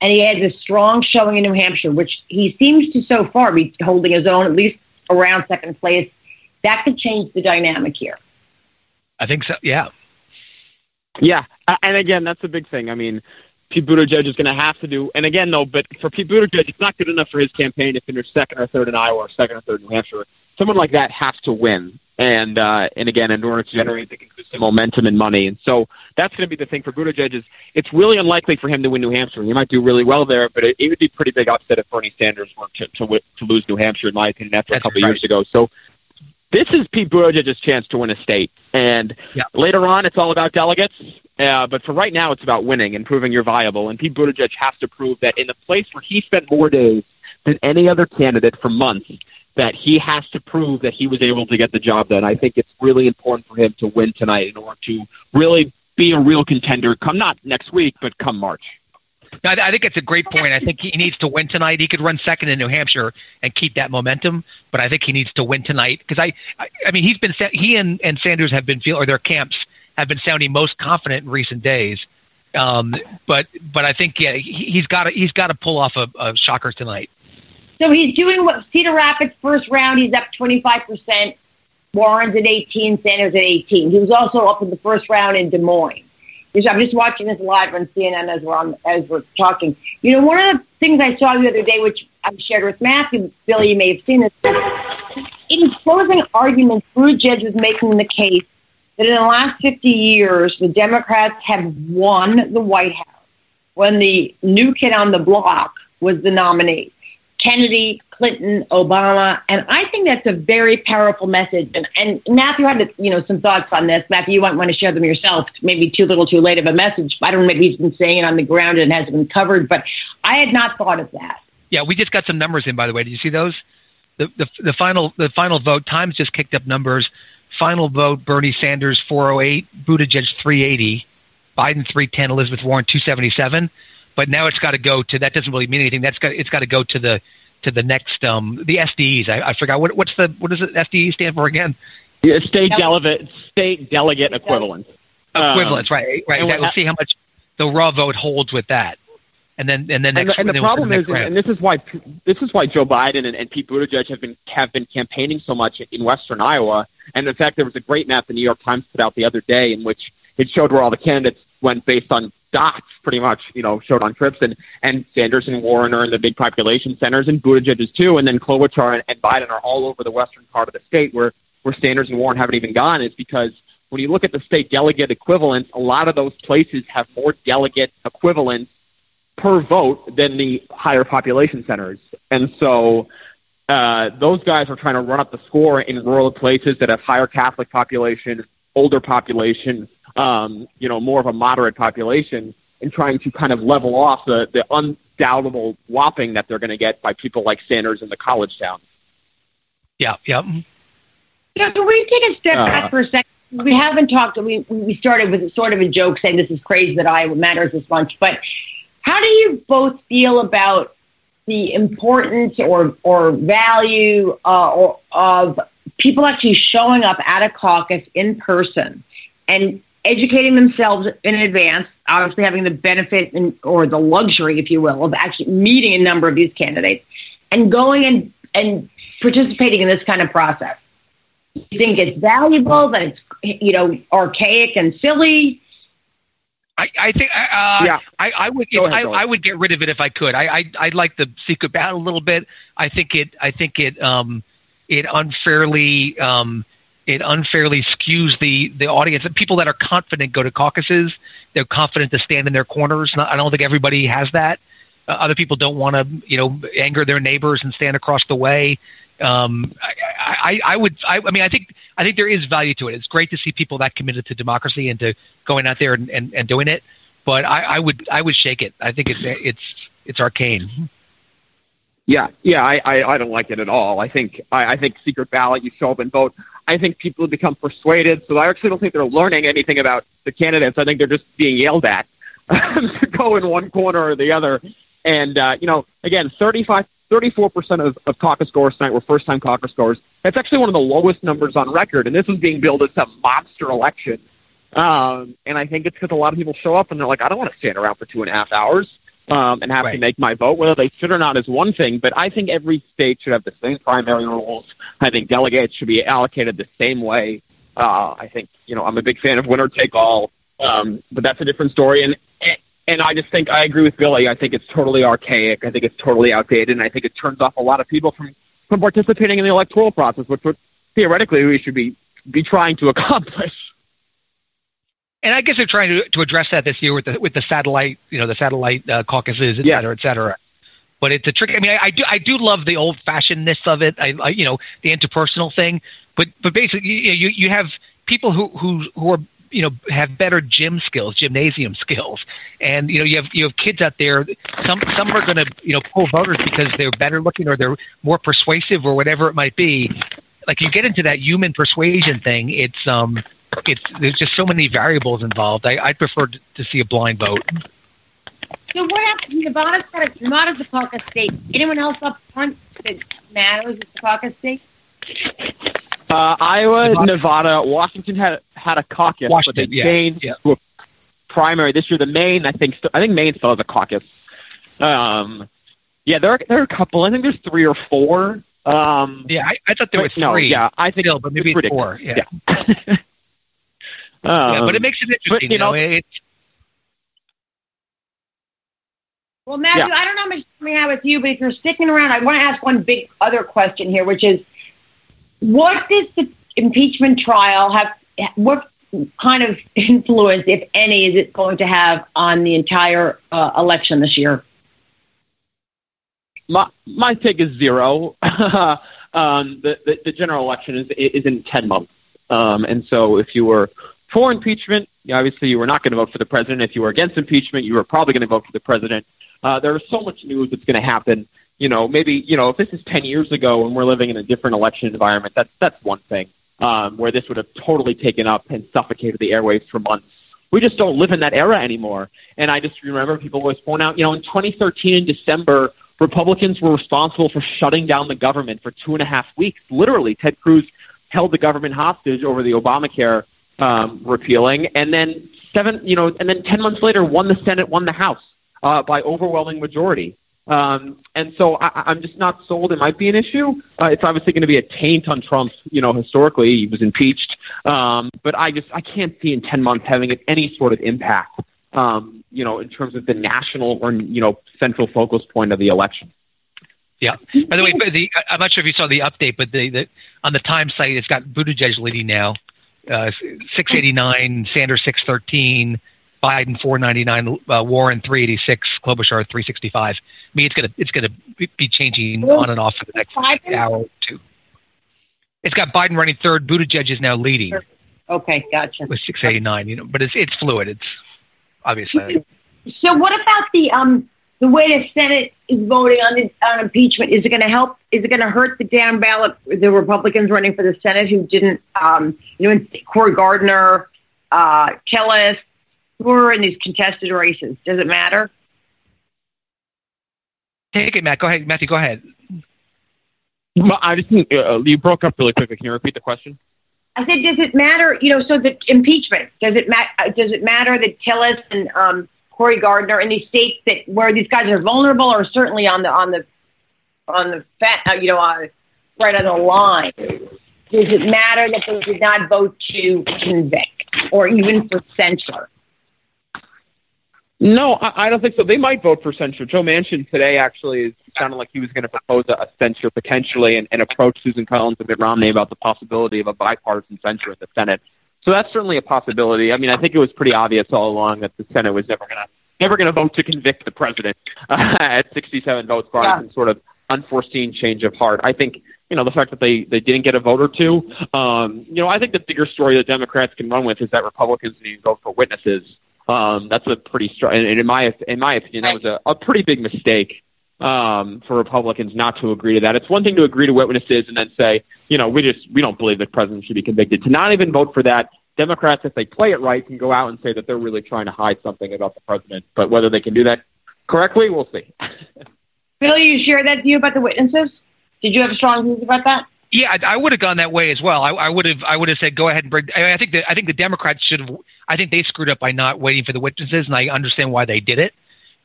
and he has a strong showing in New Hampshire, which he seems to so far be holding his own at least around second place, that could change the dynamic here.
I think so. Yeah.
Yeah, uh, and again, that's a big thing. I mean, Pete Buttigieg is going to have to do, and again, though, but for Pete Buttigieg, it's not good enough for his campaign to finish second or third in Iowa or second or third in New Hampshire. Someone like that has to win, and uh, and again, in order to generate the consistent momentum and money, and so that's going to be the thing for Buttigieg. Is it's really unlikely for him to win New Hampshire. He might do really well there, but it, it would be pretty big upset if Bernie Sanders were to to, to lose New Hampshire, in my opinion, after a couple
right.
years ago. So this is Pete Buttigieg's chance to win a state, and later on, it's all about delegates. Uh, but for right now, it's about winning and proving you're viable. And Pete Buttigieg has to prove that in the place where he spent more days than any other candidate for months, that he has to prove that he was able to get the job done. I think it's really important for him to win tonight in order to really be a real contender. Come not next week, but come March.
I think it's a great point. I think he needs to win tonight. He could run second in New Hampshire and keep that momentum, but I think he needs to win tonight because I, I, I mean, he's been he and, and Sanders have been feel or their camps have been sounding most confident in recent days. Um, but but I think yeah, he, he's got to he's got to pull off a, a shocker tonight.
So he's doing what Cedar Rapids first round. He's up 25%. Warren's at 18, Sanders at 18. He was also up in the first round in Des Moines. I'm just watching this live on CNN as we're on, as we're talking. You know, one of the things I saw the other day, which I shared with Matthew, Billy, you may have seen this. In closing arguments, Buttigieg was making the case that in the last 50 years, the Democrats have won the White House when the new kid on the block was the nominee. Kennedy, Clinton, Obama, and I think that's a very powerful message. And, and Matthew had, you know, some thoughts on this. Matthew, you might want to share them yourself. Maybe too little, too late of a message. I don't know. Maybe he's been saying it on the ground and hasn't been covered, but I had not thought of that.
Yeah, we just got some numbers in. By the way, did you see those? The the, the final the final vote. Times just kicked up numbers. Final vote: Bernie Sanders 408, Buttigieg 380, Biden 310, Elizabeth Warren 277. But now it's got to go to that. Doesn't really mean anything. That's got it's got to go to the to the next um the SDEs. I, I forgot what what's the what does the SDE stand for again?
Yeah, state delegate state delegate equivalent.
Equivalents,
Um,
right? Right.
and what
We'll see how much the raw vote holds with that, and then and then
and
next,
the, and the
go to
problem
the
is,
round.
and this is why this is why Joe Biden and, and Pete Buttigieg have been have been campaigning so much in Western Iowa. And in fact, there was a great map the New York Times put out the other day in which it showed where all the candidates went based on dots, pretty much. You know, showed on trips, and and Sanders and Warren are in the big population centers, and Buttigieg is too, and then Klobuchar and, and Biden are all over the western part of the state where where Sanders and Warren haven't even gone. Is because when you look at the state delegate equivalents, a lot of those places have more delegate equivalents per vote than the higher population centers. And so uh, those guys are trying to run up the score in rural places that have higher Catholic population, older population, um, you know, more of a moderate population, and trying to kind of level off the, the undoubtable whopping that they're going to get by people like Sanders in the college town.
Yeah, yeah.
You know, can we take a step
Uh,
back for a second? We haven't talked. We we started with sort of a joke saying this is crazy that Iowa matters this much. But how do you both feel about the importance or or value uh, or, of people actually showing up at a caucus in person and educating themselves in advance? Obviously, having the benefit and, or the luxury, if you will, of actually meeting a number of these candidates and going and and participating in this kind of process you think it's valuable, that it's you know archaic and silly?
I, I think uh,
Yeah.
I, I would
ahead,
I, I would get rid of it if I could. I I, I like the secret ballot a little bit. I think it I think it um it unfairly um it unfairly skews the the audience. People that are confident go to caucuses. They're confident to stand in their corners. Not, I don't think everybody has that. Uh, other people don't want to you know anger their neighbors and stand across the way. Um, I, I, I would. I, I mean, I think I think there is value to it. It's great to see people that committed to democracy and to going out there and, and, and doing it. But I, I would I would shake it. I think it's it's it's arcane.
Yeah, yeah, I, I, I don't like it at all. I think I, I think secret ballot, you show up and vote. I think people become persuaded, so I actually don't think they're learning anything about the candidates. I think they're just being yelled at to go in one corner or the other. And uh, you know, again, 35, 34 percent of, of caucus goers tonight were first time caucus goers. That's actually one of the lowest numbers on record, and this is being billed as some monster election. Um, and I think it's because a lot of people show up and they're like, I don't want to stand around for two and a half hours um, and have to make my vote. Whether they should or not is one thing, but I think every state should have the same primary rules. I think delegates should be allocated the same way. Uh, I think you know I'm a big fan of winner take all, um, but that's a different story. And and I just think I agree with Billy. I think it's totally archaic. I think it's totally outdated, and I think it turns off a lot of people from from participating in the electoral process, which would theoretically we should be be trying to accomplish.
And I guess they're trying to to address that this year with the with the satellite, you know, the satellite uh, caucuses, et cetera, et cetera. But it's a trick. I mean, I, I do I do love the old fashionedness of it. I, I you know the interpersonal thing. But but basically, you you, you have people who who who are you know have better gym skills, gymnasium skills, and you know you have you have kids out there. Some some are going to you know pull voters because they're better looking or they're more persuasive or whatever it might be. Like you get into that human persuasion thing, it's um it's there's just so many variables involved. I I prefer to, to see a blind vote.
So what happens? Nevada's got a, Nevada's a caucus state. Anyone else up front that matters is the caucus state?
Uh, Iowa, Nevada. Washington had had a caucus,
Washington,
but they
yeah,
changed
yeah.
to a primary this year. The Maine, I think, st- I think Maine still has a caucus. Um, yeah, there are, there are a couple. I think there's three or four. Um,
Yeah, I, I thought there was
but no,
three.
yeah, I think
still, but maybe
it's
it's four.
ridiculous.
Yeah.
yeah.
yeah, but
Um,
it makes it interesting.
you
you know,
know-
it's
Well, Matthew,
Yeah.
I don't know how much time we have with you, but if you're sticking around, I want to ask one big other question here, which is, what does the impeachment trial have? What kind of influence, if any, is it going to have on the entire uh, election this year?
my my take is zero. um, the, the the general election is is in ten months, um, and so if you were for impeachment, obviously you were not going to vote for the president. If you were against impeachment, you were probably going to vote for the president. Uh, there's so much news that's going to happen. You know, maybe you know if this is ten years ago and we're living in a different election environment, that's that's one thing. Um, where this would have totally taken up and suffocated the airwaves for months. We just don't live in that era anymore. And I just remember people always point out, you know, in 2013 in December, Republicans were responsible for shutting down the government for two and a half weeks. Literally, Ted Cruz held the government hostage over the Obamacare um, repealing, and then seven, you know, and then ten months later, won the Senate, won the House uh, by overwhelming majority. Um, and so I, I'm just not sold. It might be an issue. Uh, it's obviously going to be a taint on Trump. You know, historically he was impeached, um, but I just I can't see in ten months having any sort of impact. Um, you know, in terms of the national or you know central focus point of the election.
Yeah. By the way, the, I'm not sure if you saw the update, but the, the on the Time site, it's got Buttigieg leading now, uh, 689, Sanders 613, Biden 499, uh, Warren 386, Klobuchar 365. I mean, it's gonna it's gonna be changing on and off for the next hour or two. It's got Biden running third. Buttigieg is now leading
Okay, gotcha.
with 689. You know, but it's it's fluid. It's obviously.
So what about the um the way the Senate is voting on the, on impeachment? Is it going to help? Is it going to hurt the down ballot the Republicans running for the Senate who didn't um you know Cory Gardner, uh, Tillis, who are in these contested races? Does it matter?
Take it, Matt. Go ahead, Matthew. Go ahead.
Well, I just uh, you broke up really quickly. Can you repeat the question?
I said, does it matter? You know, so the impeachment does it ma- uh, Does it matter that Tillis and um, Cory Gardner in these states that where these guys are vulnerable, or certainly on the on the on the fat, uh, you know, on, right on the line? Does it matter that they did not vote to convict or even for censure?
No, I, I don't think so. They might vote for censure. Joe Manchin today actually is sounded like he was going to propose a, a censure potentially and, and approach Susan Collins and Mitt Romney about the possibility of a bipartisan censure in the Senate. So that's certainly a possibility. I mean, I think it was pretty obvious all along that the Senate was never going to never going to vote to convict the president uh, at 67 votes, barring
Yeah.
some sort of unforeseen change of heart. I think you know the fact that they they didn't get a vote or two. Um, you know, I think the bigger story that Democrats can run with is that Republicans need to vote for witnesses. Um, that's a pretty strong, and in my in my opinion, that was a, a pretty big mistake um, for Republicans not to agree to that. It's one thing to agree to witnesses and then say, you know, we just we don't believe the president should be convicted. To not even vote for that, Democrats, if they play it right, can go out and say that they're really trying to hide something about the president. But whether they can do that correctly, we'll see.
Bill, you share that view about the witnesses? Did you have a strong views about that?
Yeah, I, I would have gone that way as well. I, I would have. I would have said, "Go ahead and bring." I, I think that I think the Democrats should have. I think they screwed up by not waiting for the witnesses, and I understand why they did it.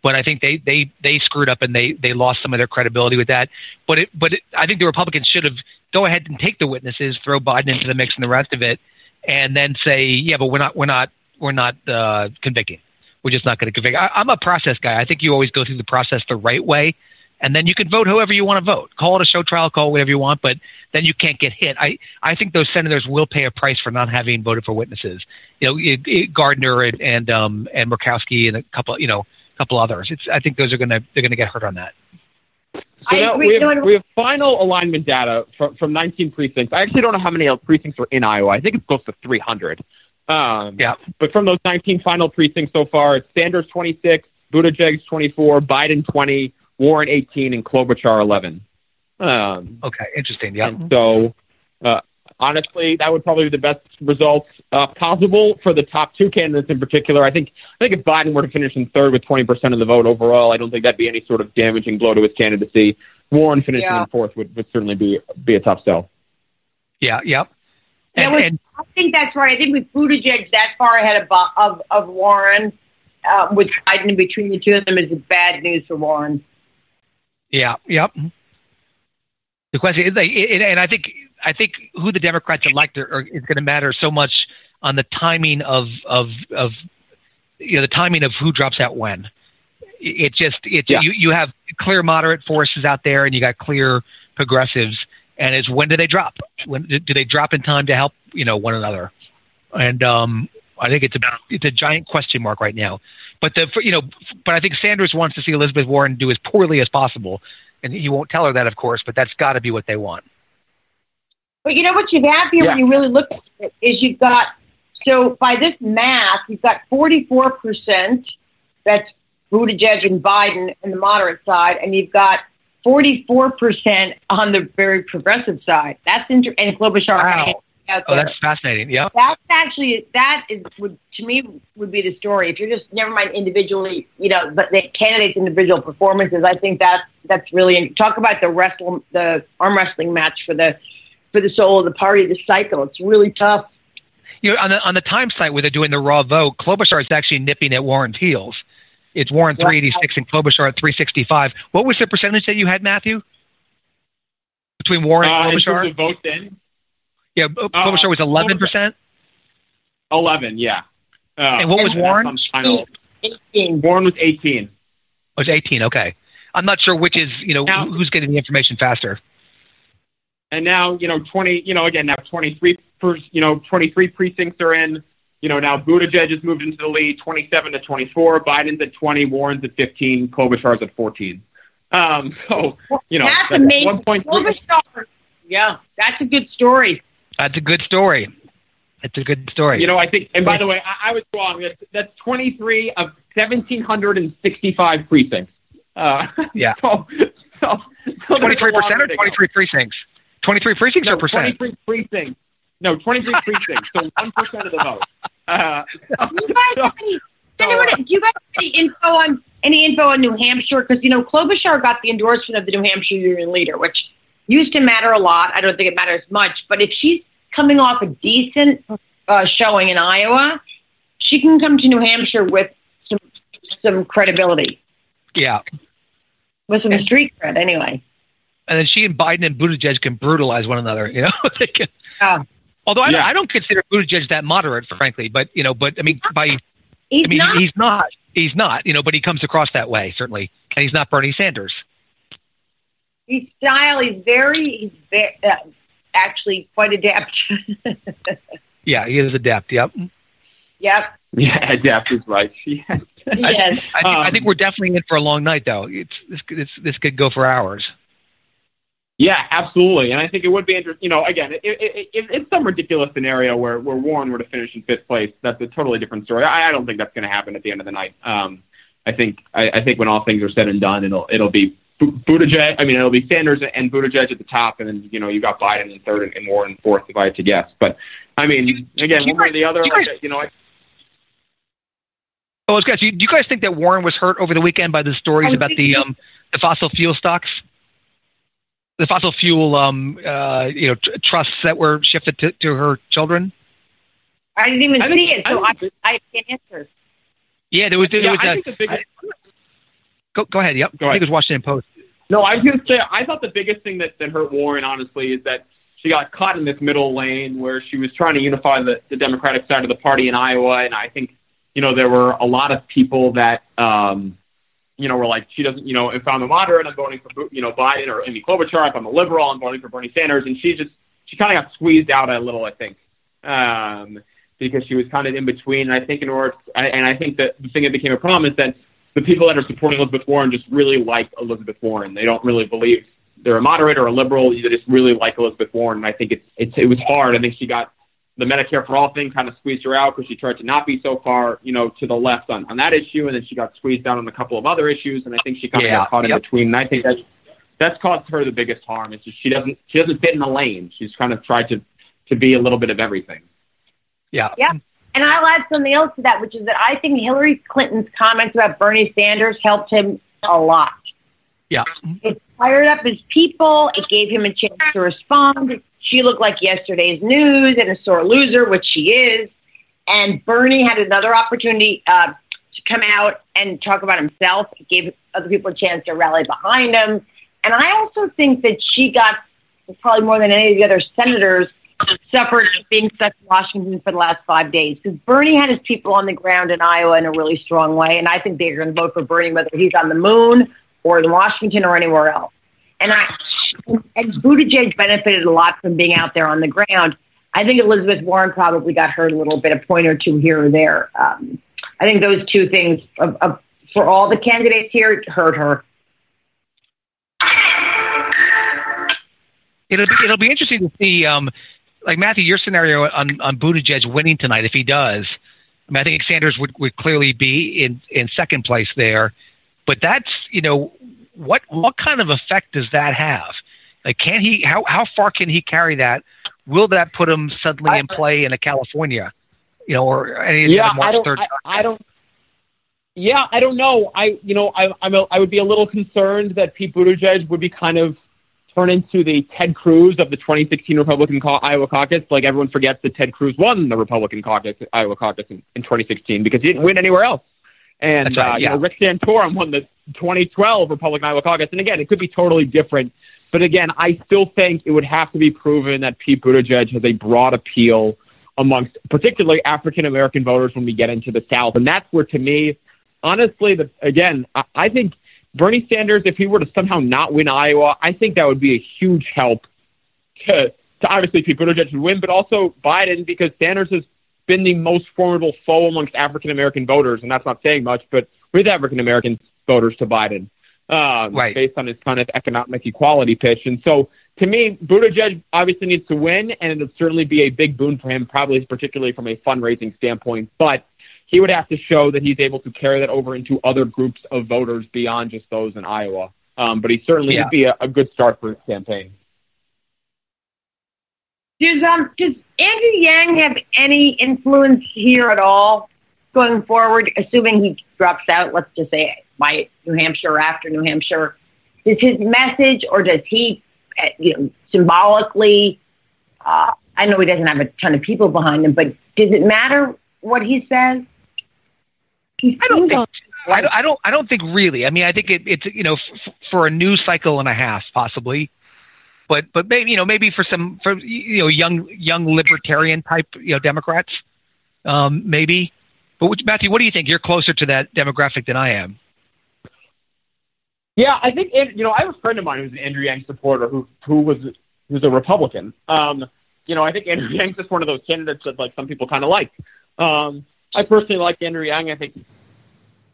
But I think they they they screwed up and they they lost some of their credibility with that. But it but it, I think the Republicans should have go ahead and take the witnesses, throw Biden into the mix and the rest of it, and then say, "Yeah, but we're not we're not we're not uh, convicting. We're just not going to convict." I, I'm a process guy. I think you always go through the process the right way and then you can vote whoever you want to vote. Call it a show trial, call it whatever you want, but then you can't get hit. I, I think those senators will pay a price for not having voted for witnesses. You know, it, it, Gardner and and um, and Murkowski and a couple, you know, couple others. It's I think those are gonna they're gonna get hurt on that.
So now we, have, we have final alignment data from, from 19 precincts. I actually don't know how many precincts are in Iowa. I think it's close to 300. Um,
yeah.
But from those 19 final precincts so far, it's Sanders 26, Buttigieg 24, Biden 20, Warren 18, and Klobuchar 11. Um,
okay, interesting. Yeah.
So, uh, honestly, that would probably be the best results uh, possible for the top two candidates in particular. I think I think if Biden were to finish in third with 20% of the vote overall, I don't think that'd be any sort of damaging blow to his candidacy. Warren finishing
Yeah.
in fourth would, would certainly be be a tough sell.
Yeah. Yep.
That was, I think that's right. I think with Buttigieg that far ahead of Bo- of, of Warren, uh, with Biden in between the two of them, is bad news for Warren.
Yeah. Yep. The question is, and I think I think who the Democrats elect are, are, is going to matter so much on the timing of of of you know the timing of who drops out when. It just it
Yeah.
you you have clear moderate forces out there, and you got clear progressives, and it's when do they drop? When do they drop in time to help you know one another? And um, I think it's a it's a giant question mark right now. But the you know, but I think Sanders wants to see Elizabeth Warren do as poorly as possible And he won't tell her that, of course, but that's got to be what they want.
But you know what you have here when you really look at it is you've got so by this math you've got 44 percent that's Buttigieg and Biden on the moderate side, and you've got 44 percent on the very progressive side. That's inter- and Klobuchar
Wow. Oh, that's fascinating. Yeah.
That's actually that is would to me would be the story. If you're just never mind individually, you know, but the candidates' individual performances, I think that that's really talk about the wrestle the arm wrestling match for the for the soul of the party, the cycle. It's really tough.
You know, on the on the time site where they're doing the raw vote, Klobuchar is actually nipping at Warren's heels. It's Warren 386 and Klobuchar at 365. What was the percentage that you had, Matthew? Between Warren
Uh,
and
in
Klobuchar?
terms of votes in,
yeah, uh, was 11%.
11, yeah. Uh,
And what was
that's
Warren?
on final-
18.
Warren was 18.
It was 18. Okay. I'm not sure which is, you know, who- who's getting the information faster.
And now, you know, 20, you know, again, now 23, you know, 23 precincts are in. You know, now Buttigieg has moved into the lead, 27 to 24. Biden's at 20, Warren's at 15, Klobuchar's at 14. Um, so, you know,
that's
that's
amazing.
1.3.
Klobuchar, yeah, that's a good story.
That's a good story. It's a good story.
You know, I think, and by the way, I, I was wrong. That's, that's 23 of 1,765 precincts. Uh,
Yeah.
so, so, so
23% or
way to go.
23 precincts? 23 precincts
No,
or percent?
23 precincts. No, 23 precincts. So 1% of the vote. Uh,
You guys have any, does anyone, do you guys have any info on any info on New Hampshire? Because you know Klobuchar got the endorsement of the New Hampshire Union leader, which used to matter a lot. I don't think it matters much, but if she's coming off a decent uh, showing in Iowa, she can come to New Hampshire with some some credibility,
Yeah.
with some street cred, anyway.
And then she and Biden and Buttigieg can brutalize one another, you know? they can, although I, don't,
Yeah.
I don't consider Buttigieg that moderate, frankly, but, you know, but, I mean, by,
He's
I mean,
not.
he's not. He's not, you know, but he comes across that way, certainly. And he's not Bernie Sanders.
His style. is very. He's very, uh, actually quite adept.
Yeah, he is adept. Yep.
yep.
yeah, Adept is right. Yes.
Yes.
I, think, I
Um,
think we're definitely in for a long night, though. It's this, this, this could go for hours.
Yeah, absolutely. And I think it would be interesting. You know, again, it, it, it, it's some ridiculous scenario where, where Warren were to finish in fifth place. That's a totally different story. I, I don't think that's going to happen at the end of the night. Um, I think I, I think when all things are said and done, it'll it'll be Bu- Buttigieg. I mean, it'll be Sanders and Buttigieg at the top, and then you know you got Biden in third and, and Warren in fourth, if I had to guess. But I mean, again, one way or the other,
you
know, I,
Oh, I was do you guys think that Warren was hurt over the weekend by the stories about the um, the fossil fuel stocks, the fossil fuel um, uh, you know tr- trusts that were shifted to, to her children?
I didn't even
I
see it, so I,
think-
I can't answer.
Yeah, there was. There
yeah,
was
I
a,
think the biggest.
go, go ahead. Yep.
Go
I think
ahead.
it was Washington Post.
No, I was going to say, I thought the biggest thing that, that hurt Warren, honestly, is that she got caught in this middle lane where she was trying to unify the, the Democratic side of the party in Iowa. And I think, you know, there were a lot of people that, um, you know, were like, she doesn't, you know, if I'm a moderate, I'm voting for, you know, Biden or Amy Klobuchar. If I'm a liberal, I'm voting for Bernie Sanders. And she just, she kind of got squeezed out a little, I think, um, because she was kind of in between. And I think in order, and I think that the thing that became a problem is that the people that are supporting Elizabeth Warren just really like Elizabeth Warren. They don't really believe they're a moderate or a liberal. They just really like Elizabeth Warren. And I think it's, it's it was hard. I think she got the Medicare for all thing kind of squeezed her out because she tried to not be so far, you know, to the left on, on that issue, and then she got squeezed down on a couple of other issues. And I think she kind of
Yeah,
got caught in between. And I think that's that's caused her the biggest harm. It's just she doesn't she doesn't fit in the lane. She's kind of tried to to be a little bit of everything.
Yeah.
Yeah. And I'll add something else to that, which is that I think Hillary Clinton's comments about Bernie Sanders helped him a lot.
Yeah.
It fired up his people. It gave him a chance to respond. She looked like yesterday's news and a sore loser, which she is. And Bernie had another opportunity uh, to come out and talk about himself. It gave other people a chance to rally behind him. And I also think that she got probably more than any of the other senators suffered being stuck in Washington for the last five days because Bernie had his people on the ground in Iowa in a really strong way, and I think they're going to vote for Bernie whether he's on the moon or in Washington or anywhere else. And I and Buttigieg benefited a lot from being out there on the ground. I think Elizabeth Warren probably got hurt a little bit, a point or two here or there. Um, I think those two things for all the candidates here hurt her.
It'll be it'll be interesting to see. Um, like Matthew, your scenario on on Buttigieg winning tonight, if he does, I mean, I think Sanders would, would clearly be in in second place there. But that's you know what what kind of effect does that have? Like, can he how how far can he carry that? Will that put him suddenly in play in a California? You know, or any of the
yeah,
other March
I don't,
third.
I, I don't. Yeah, I don't know. I, you know, I, I'm, a, I would be a little concerned that Pete Buttigieg would be kind of turn into the Ted Cruz of the 2016 Republican cau- Iowa caucus. Like everyone forgets that Ted Cruz won the Republican caucus, Iowa caucus in, in 2016 because he didn't win anywhere else. And
right,
uh, you
yeah.
know, Rick Santorum won the 2012 Republican Iowa caucus. And again, it could be totally different. But again, I still think it would have to be proven that Pete Buttigieg has a broad appeal amongst particularly African American voters when we get into the South. And that's where, to me, honestly, the, again, I, I think Bernie Sanders, if he were to somehow not win Iowa, I think that would be a huge help to, to obviously Pete Buttigieg would win, but also Biden because Sanders has been the most formidable foe amongst African American voters, and that's not saying much, but with African American voters to Biden, um,
Right.
based on his kind of economic equality pitch. And so, to me, Buttigieg obviously needs to win, and it would certainly be a big boon for him, probably particularly from a fundraising standpoint. But he would have to show that he's able to carry that over into other groups of voters beyond just those in Iowa. Um, but he certainly
Yeah.
would be a, a good start for his campaign.
Does um does Andrew Yang have any influence here at all going forward? Assuming he drops out, let's just say by New Hampshire after New Hampshire, does his message or does he, uh, you know, symbolically? Uh, I know he doesn't have a ton of people behind him, but does it matter what he says? He
I don't think. I don't, I don't. I don't think really. I mean, I think it, it's you know f- for a news cycle and a half possibly, but but maybe you know maybe for some for you know young young libertarian type you know Democrats, um, maybe. But Matthew, what do you think? You're closer to that demographic than I am.
Yeah, I think you know I have a friend of mine who's an Andrew Yang supporter who who was who's a Republican. Um, you know, I think Andrew Yang's just one of those candidates that like some people kind of like. Um, I personally like Andrew Yang. I think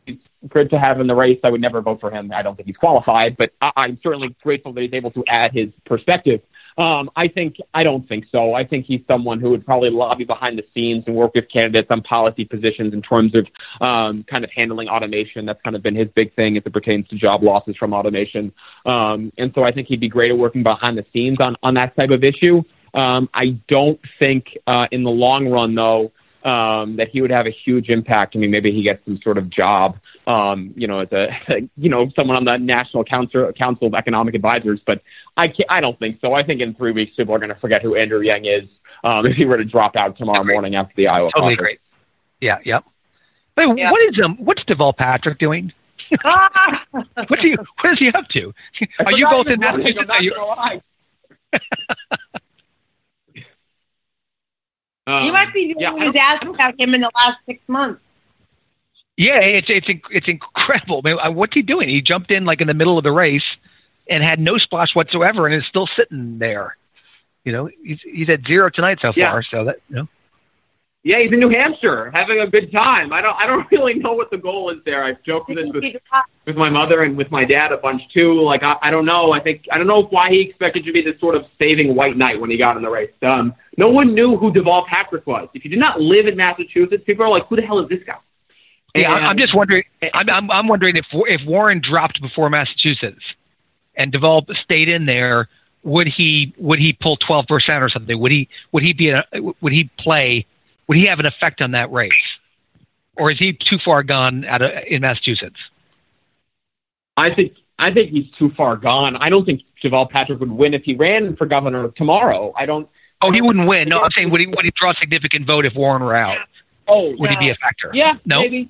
he's good to have in the race. I would never vote for him. I don't think he's qualified, but I, I'm certainly grateful that he's able to add his perspective. Um, I think I don't think so. I think he's someone who would probably lobby behind the scenes and work with candidates on policy positions in terms of um, kind of handling automation. That's kind of been his big thing as it pertains to job losses from automation. Um, and so I think he'd be great at working behind the scenes on on that type of issue. Um, I don't think uh, in the long run, though, um, that he would have a huge impact. I mean, maybe he gets some sort of job, um, you know, as a, you know, someone on the National Council, Council of Economic Advisors, but I can't, I don't think so. I think in three weeks people are going to forget who Andrew Yang is um, if he were to drop out tomorrow morning after the Iowa
Totally
caucus.
great. Yeah. Yep. Hey, what is um what's Deval Patrick doing? what's he what is he up to? Are you
forgot
both
he
in
was running,
Massachusetts?
I'm not
Are you-
gonna lie. Um,
you might be the
yeah,
only one who's asked about him in the last six months.
Yeah, it's it's it's incredible. Man, uh, what's he doing? He jumped in like in the middle of the race and had no splash whatsoever, and is still sitting there. You know, he's he's at zero tonight so
Yeah.
far. So that you know,
Yeah, he's in New Hampshire having a good time. I don't I don't really know what the goal is there. I've joked with this with, with my mother and with my dad a bunch too. Like I, I don't know. I think I don't know why he expected to be this sort of saving white knight when he got in the race. Um, no one knew who Deval Patrick was. If you did not live in Massachusetts, people are like, who the hell is this guy?
yeah. I'm,
And-
I'm just wondering. I'm, I'm I'm wondering if if Warren dropped before Massachusetts and Deval stayed in there, would he would he pull twelve percent or something? Would he would he be a, would he play? Would he have an effect on that race, or is he too far gone out of in Massachusetts?
I think I think he's too far gone. I don't think Deval Patrick would win if he ran for governor tomorrow. I don't.
Oh, he wouldn't win. No, I'm saying would he would he draw a significant vote if Warren were out?
Oh,
Would he be a factor?
Yeah,
No?
maybe,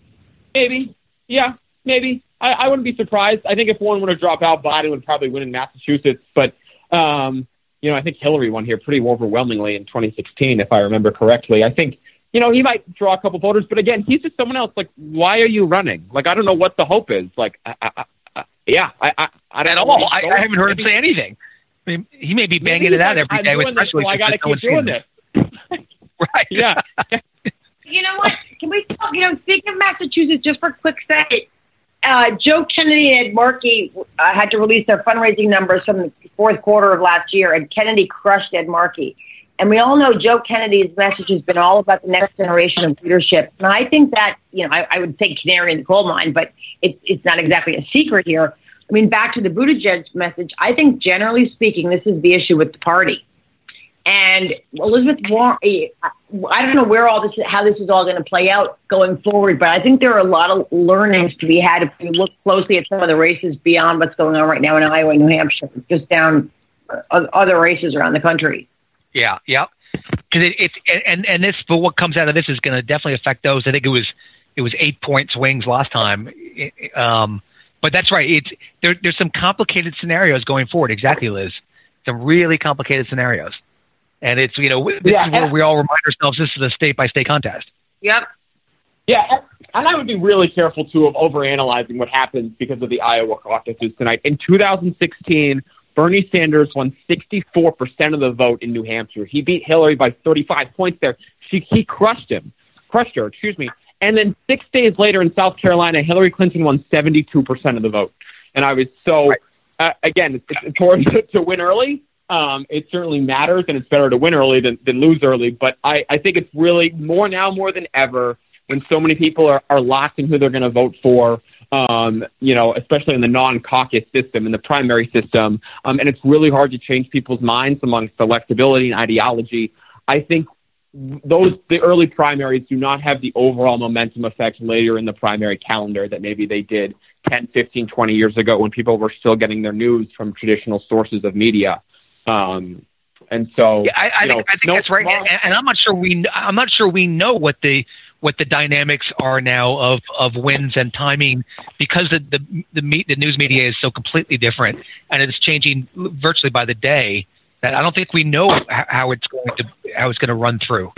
maybe, yeah, maybe. I, I wouldn't be surprised. I think if Warren were to drop out, Biden would probably win in Massachusetts. But um, you know, I think Hillary won here pretty overwhelmingly in 2016, if I remember correctly. I think you know he might draw a couple voters, but again, he's just someone else. Like, why are you running? Like, I don't know what the hope is. Like, I, I, I, yeah, I, I, I don't
At
know
all. I, I haven't heard him say anything. I mean, he may be banging
he's
it out
like,
every
I'm
day with
doing
press
this, so I got to keep doing this.
Right.
Yeah.
You know what? Can we talk? You know, speaking of Massachusetts, just for a quick second, uh, Joe Kennedy and Ed Markey uh, had to release their fundraising numbers from the fourth quarter of last year, and Kennedy crushed Ed Markey. And we all know Joe Kennedy's message has been all about the next generation of leadership. And I think that, you know, I, I would say canary in the coal mine, but it's, it's not exactly a secret here. I mean, back to the Buttigieg message, I think generally speaking, this is the issue with the party. And Elizabeth Warren, I don't know where all this, how this is all going to play out going forward, but I think there are a lot of learnings to be had if you look closely at some of the races beyond what's going on right now in Iowa New Hampshire, just down uh, other races around the country.
Yeah, yeah. Because it, it's and and this, but what comes out of this is going to definitely affect those. I think it was it was eight point swings last time. Um, but that's right. It's there. There's some complicated scenarios going forward. Exactly, Liz. Some really complicated scenarios. And it's, you know, this yeah, is where we all remind ourselves this is a state by state contest.
Yep.
Yeah, and I would be really careful too of overanalyzing what happens because of the Iowa caucuses tonight. In 2016, Bernie Sanders won 64% of the vote in New Hampshire. He beat Hillary by 35 points there. She, he crushed him, crushed her, excuse me. And then six days later in South Carolina, Hillary Clinton won 72% of the vote. And I was so, right. uh, again, it's, it's important to, to win early, um, it certainly matters, and it's better to win early than, than lose early. But I, I think it's really more now more than ever when so many people are, are locked in who they're going to vote for. Um, you know, especially in the non-caucus system, in the primary system, um, and it's really hard to change people's minds amongst electability and ideology. I think those the early primaries do not have the overall momentum effect later in the primary calendar that maybe they did 10, 15, 20 years ago when people were still getting their news from traditional sources of media. Um, and so,
yeah, I, I think,
know,
I think
no,
that's right. And, and I'm not sure we, I'm not sure we know what the what the dynamics are now of of wins and timing because the the the, me, the news media is so completely different and it's changing virtually by the day that I don't think we know how it's going to how it's going to run through.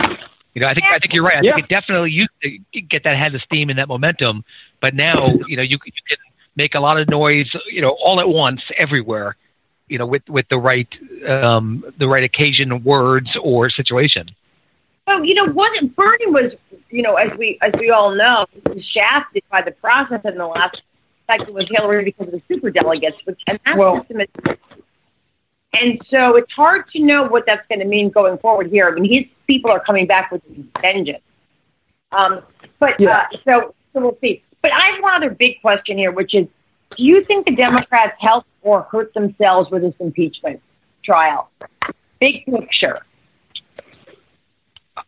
You know, I think I think you're right. I
yeah.
think it definitely used to get that head of steam and that momentum, but now you know you, you can make a lot of noise, you know, all at once everywhere, you know, with with the right um, the right occasion, words, or situation.
Well, you know, what Bernie was, you know, as we as we all know, shafted by the process in the last cycle with Hillary because of the super delegates, which and that's well, and so it's hard to know what that's going to mean going forward here. I mean, his people are coming back with vengeance. Um, but yeah. uh, so so we'll see. But I have one other big question here, which is do you think the Democrats helped or hurt themselves with this impeachment trial? Big picture.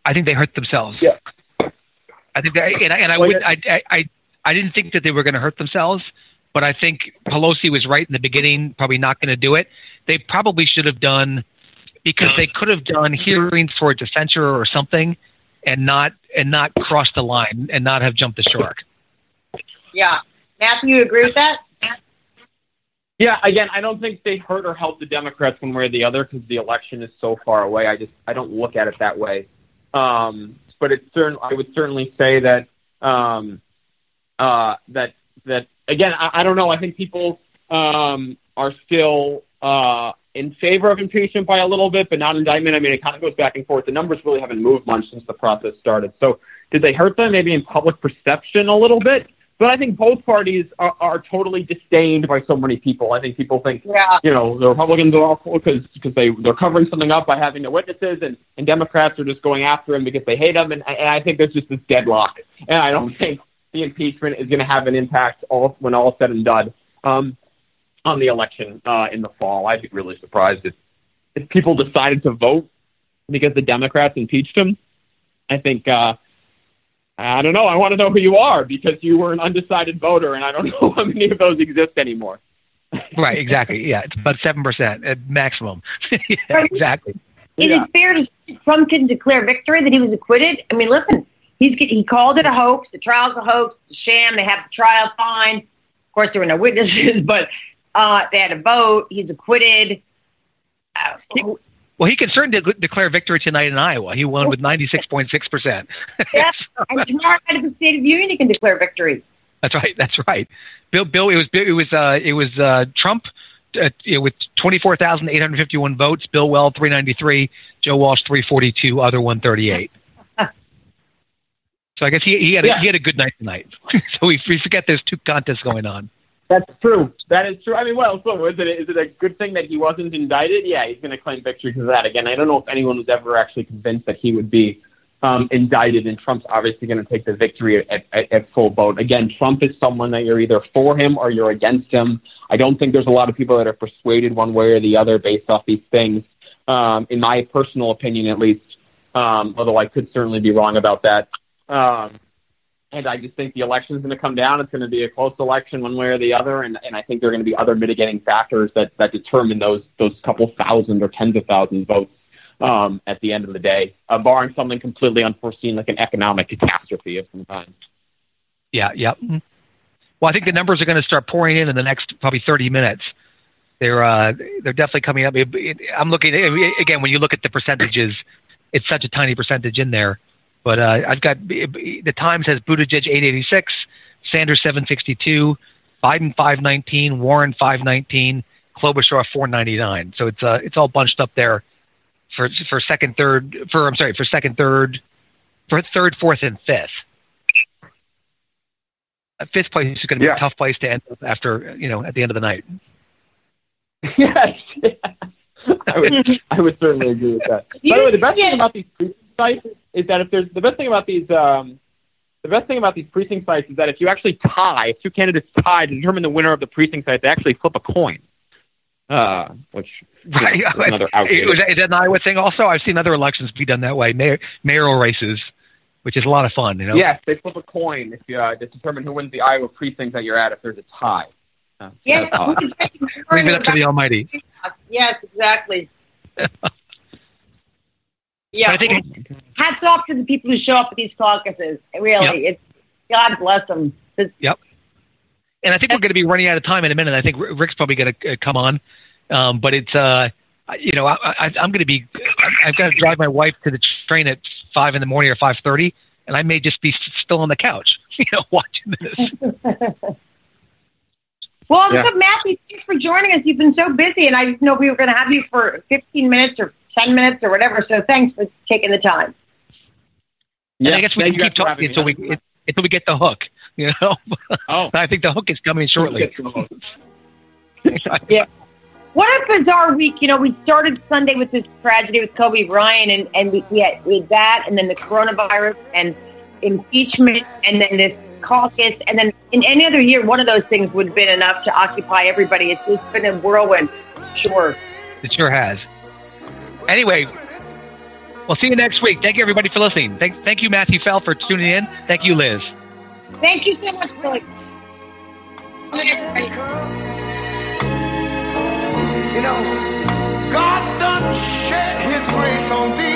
I think they hurt themselves.
Yeah.
I think that, and I, and I would, I, I, I didn't think that they were going to hurt themselves, but I think Pelosi was right in the beginning, probably not going to do it. They probably should have done, because they could have done hearings for a censure or something, and not and not crossed the line and not have jumped the shark.
Yeah, Matthew, you agree with that?
Yeah, again, I don't think they hurt or help the Democrats one way or the other because the election is so far away. I just I don't look at it that way. Um, but it's certain. I would certainly say that um, uh, that that again. I, I don't know. I think people um, are still uh, in favor of impeachment by a little bit, but not indictment. I mean, it kind of goes back and forth. The numbers really haven't moved much since the process started. So, did they hurt them? Maybe in public perception a little bit. But I think both parties are, are totally disdained by so many people. I think people think,
yeah.
you know, the Republicans are cool because because they they're covering something up by having the witnesses, and and Democrats are just going after him because they hate him. And, and I think there's just this deadlock, and I don't think the impeachment is going to have an impact all when all said and done um, on the election uh, in the fall. I'd be really surprised if if people decided to vote because the Democrats impeached him. I think. Uh, I don't know. I want to know who you are because you were an undecided voter, and I don't know how many of those exist anymore.
right, exactly. Yeah, it's about seven percent at maximum. yeah, exactly.
Is
Yeah.
it fair to Trump can declare victory that he was acquitted? I mean, listen, he's he called it a hoax. The trial's a hoax, it's a sham. They have the trial fine. Of course, there were no witnesses, but uh, they had a vote. He's acquitted. Uh,
Well, he can certainly de- declare victory tonight in Iowa. He won with ninety six point six percent.
yeah, and tomorrow at the State of the Union, he can declare victory.
That's right. That's right. Bill, Bill, it was it was uh, it was uh, Trump uh, with twenty four thousand eight hundred fifty one votes. Bill Weld three ninety three. Joe Walsh three forty two. Other one thirty eight. So I guess he, he had a,
Yeah.
he had a good night tonight. so we, we forget there's two contests going on.
That's true. That is true. I mean, well, so is it is it a good thing that he wasn't indicted? Yeah, he's going to claim victory because of that. Again, I don't know if anyone was ever actually convinced that he would be um, indicted, and Trump's obviously going to take the victory at, at, at full vote. Again, Trump is someone that you're either for him or you're against him. I don't think there's a lot of people that are persuaded one way or the other based off these things. Um, in my personal opinion, at least, um, although I could certainly be wrong about that. Um, and I just think the election is going to come down. It's going to be a close election one way or the other, and, and I think there are going to be other mitigating factors that, that determine those those couple thousand or tens of thousands votes um, at the end of the day, uh, barring something completely unforeseen like an economic catastrophe of some kind.
Yeah, yeah. Mhm. Well, I think the numbers are going to start pouring in in the next probably 30 minutes. They're uh, they're definitely coming up. I'm looking again when you look at the percentages, it's such a tiny percentage in there. But uh, I've got the Times has Buttigieg 886, Sanders 762, Biden 519, Warren 519, Klobuchar 499. So it's uh, it's all bunched up there for for second, third, for I'm sorry, for second, third, for third, fourth, and fifth. Uh, Fifth place is going to be a tough place to end up after you know at the end of the night.
yes, I would I would certainly agree with that. By the way, the best thing about these precinct sites is that if there's the best thing about these um, the best thing about these precinct sites is that if you actually tie, if two candidates tie to determine the winner of the precinct site, they actually flip a coin. Uh, which you know,
Right.
is another
Is
outdated.
that, is that an Iowa thing also? I've seen other elections be done that way, mayor, mayoral races, which is a lot of fun. You know.
Yes, they flip a coin if you uh, to determine who wins the Iowa precinct that you're at if there's a tie. Uh,
Yes,
uh,
Leave it up to the Almighty.
Yes, exactly.
But
Yeah.
I think
Hats off to the people who show up at these caucuses. Really, it's God bless them. It's-
Yep. And I think we're going to be running out of time in a minute. I think Rick's probably going to uh, come on, um, but it's uh, you know I, I, I'm going to be I- I've got to drive my wife to the train at five in the morning or five thirty, and I may just be still on the couch, you know, watching this.
Well,
Yeah.
Matthew, thanks for joining us. You've been so busy, and I didn't know we were going to have you for 15 minutes or 10 minutes or whatever. So thanks for taking the time.
and I guess we can keep talking until
me.
we until we get the hook. You know.
Oh.
I think the hook is coming shortly.
yeah. What a bizarre week. You know, we started Sunday with this tragedy with Kobe Bryant, and, and we, we, had, we had that, and then the coronavirus, and impeachment, and then this caucus, and then in any other year, one of those things would have been enough to occupy everybody. It's just been a whirlwind, sure.
It sure has. Anyway, we'll see you next week. Thank you, everybody, for listening. Thank, thank you, Matthew Fell, for tuning in. Thank you, Liz.
Thank you so much, Billy.
You know, God done shed his grace on thee.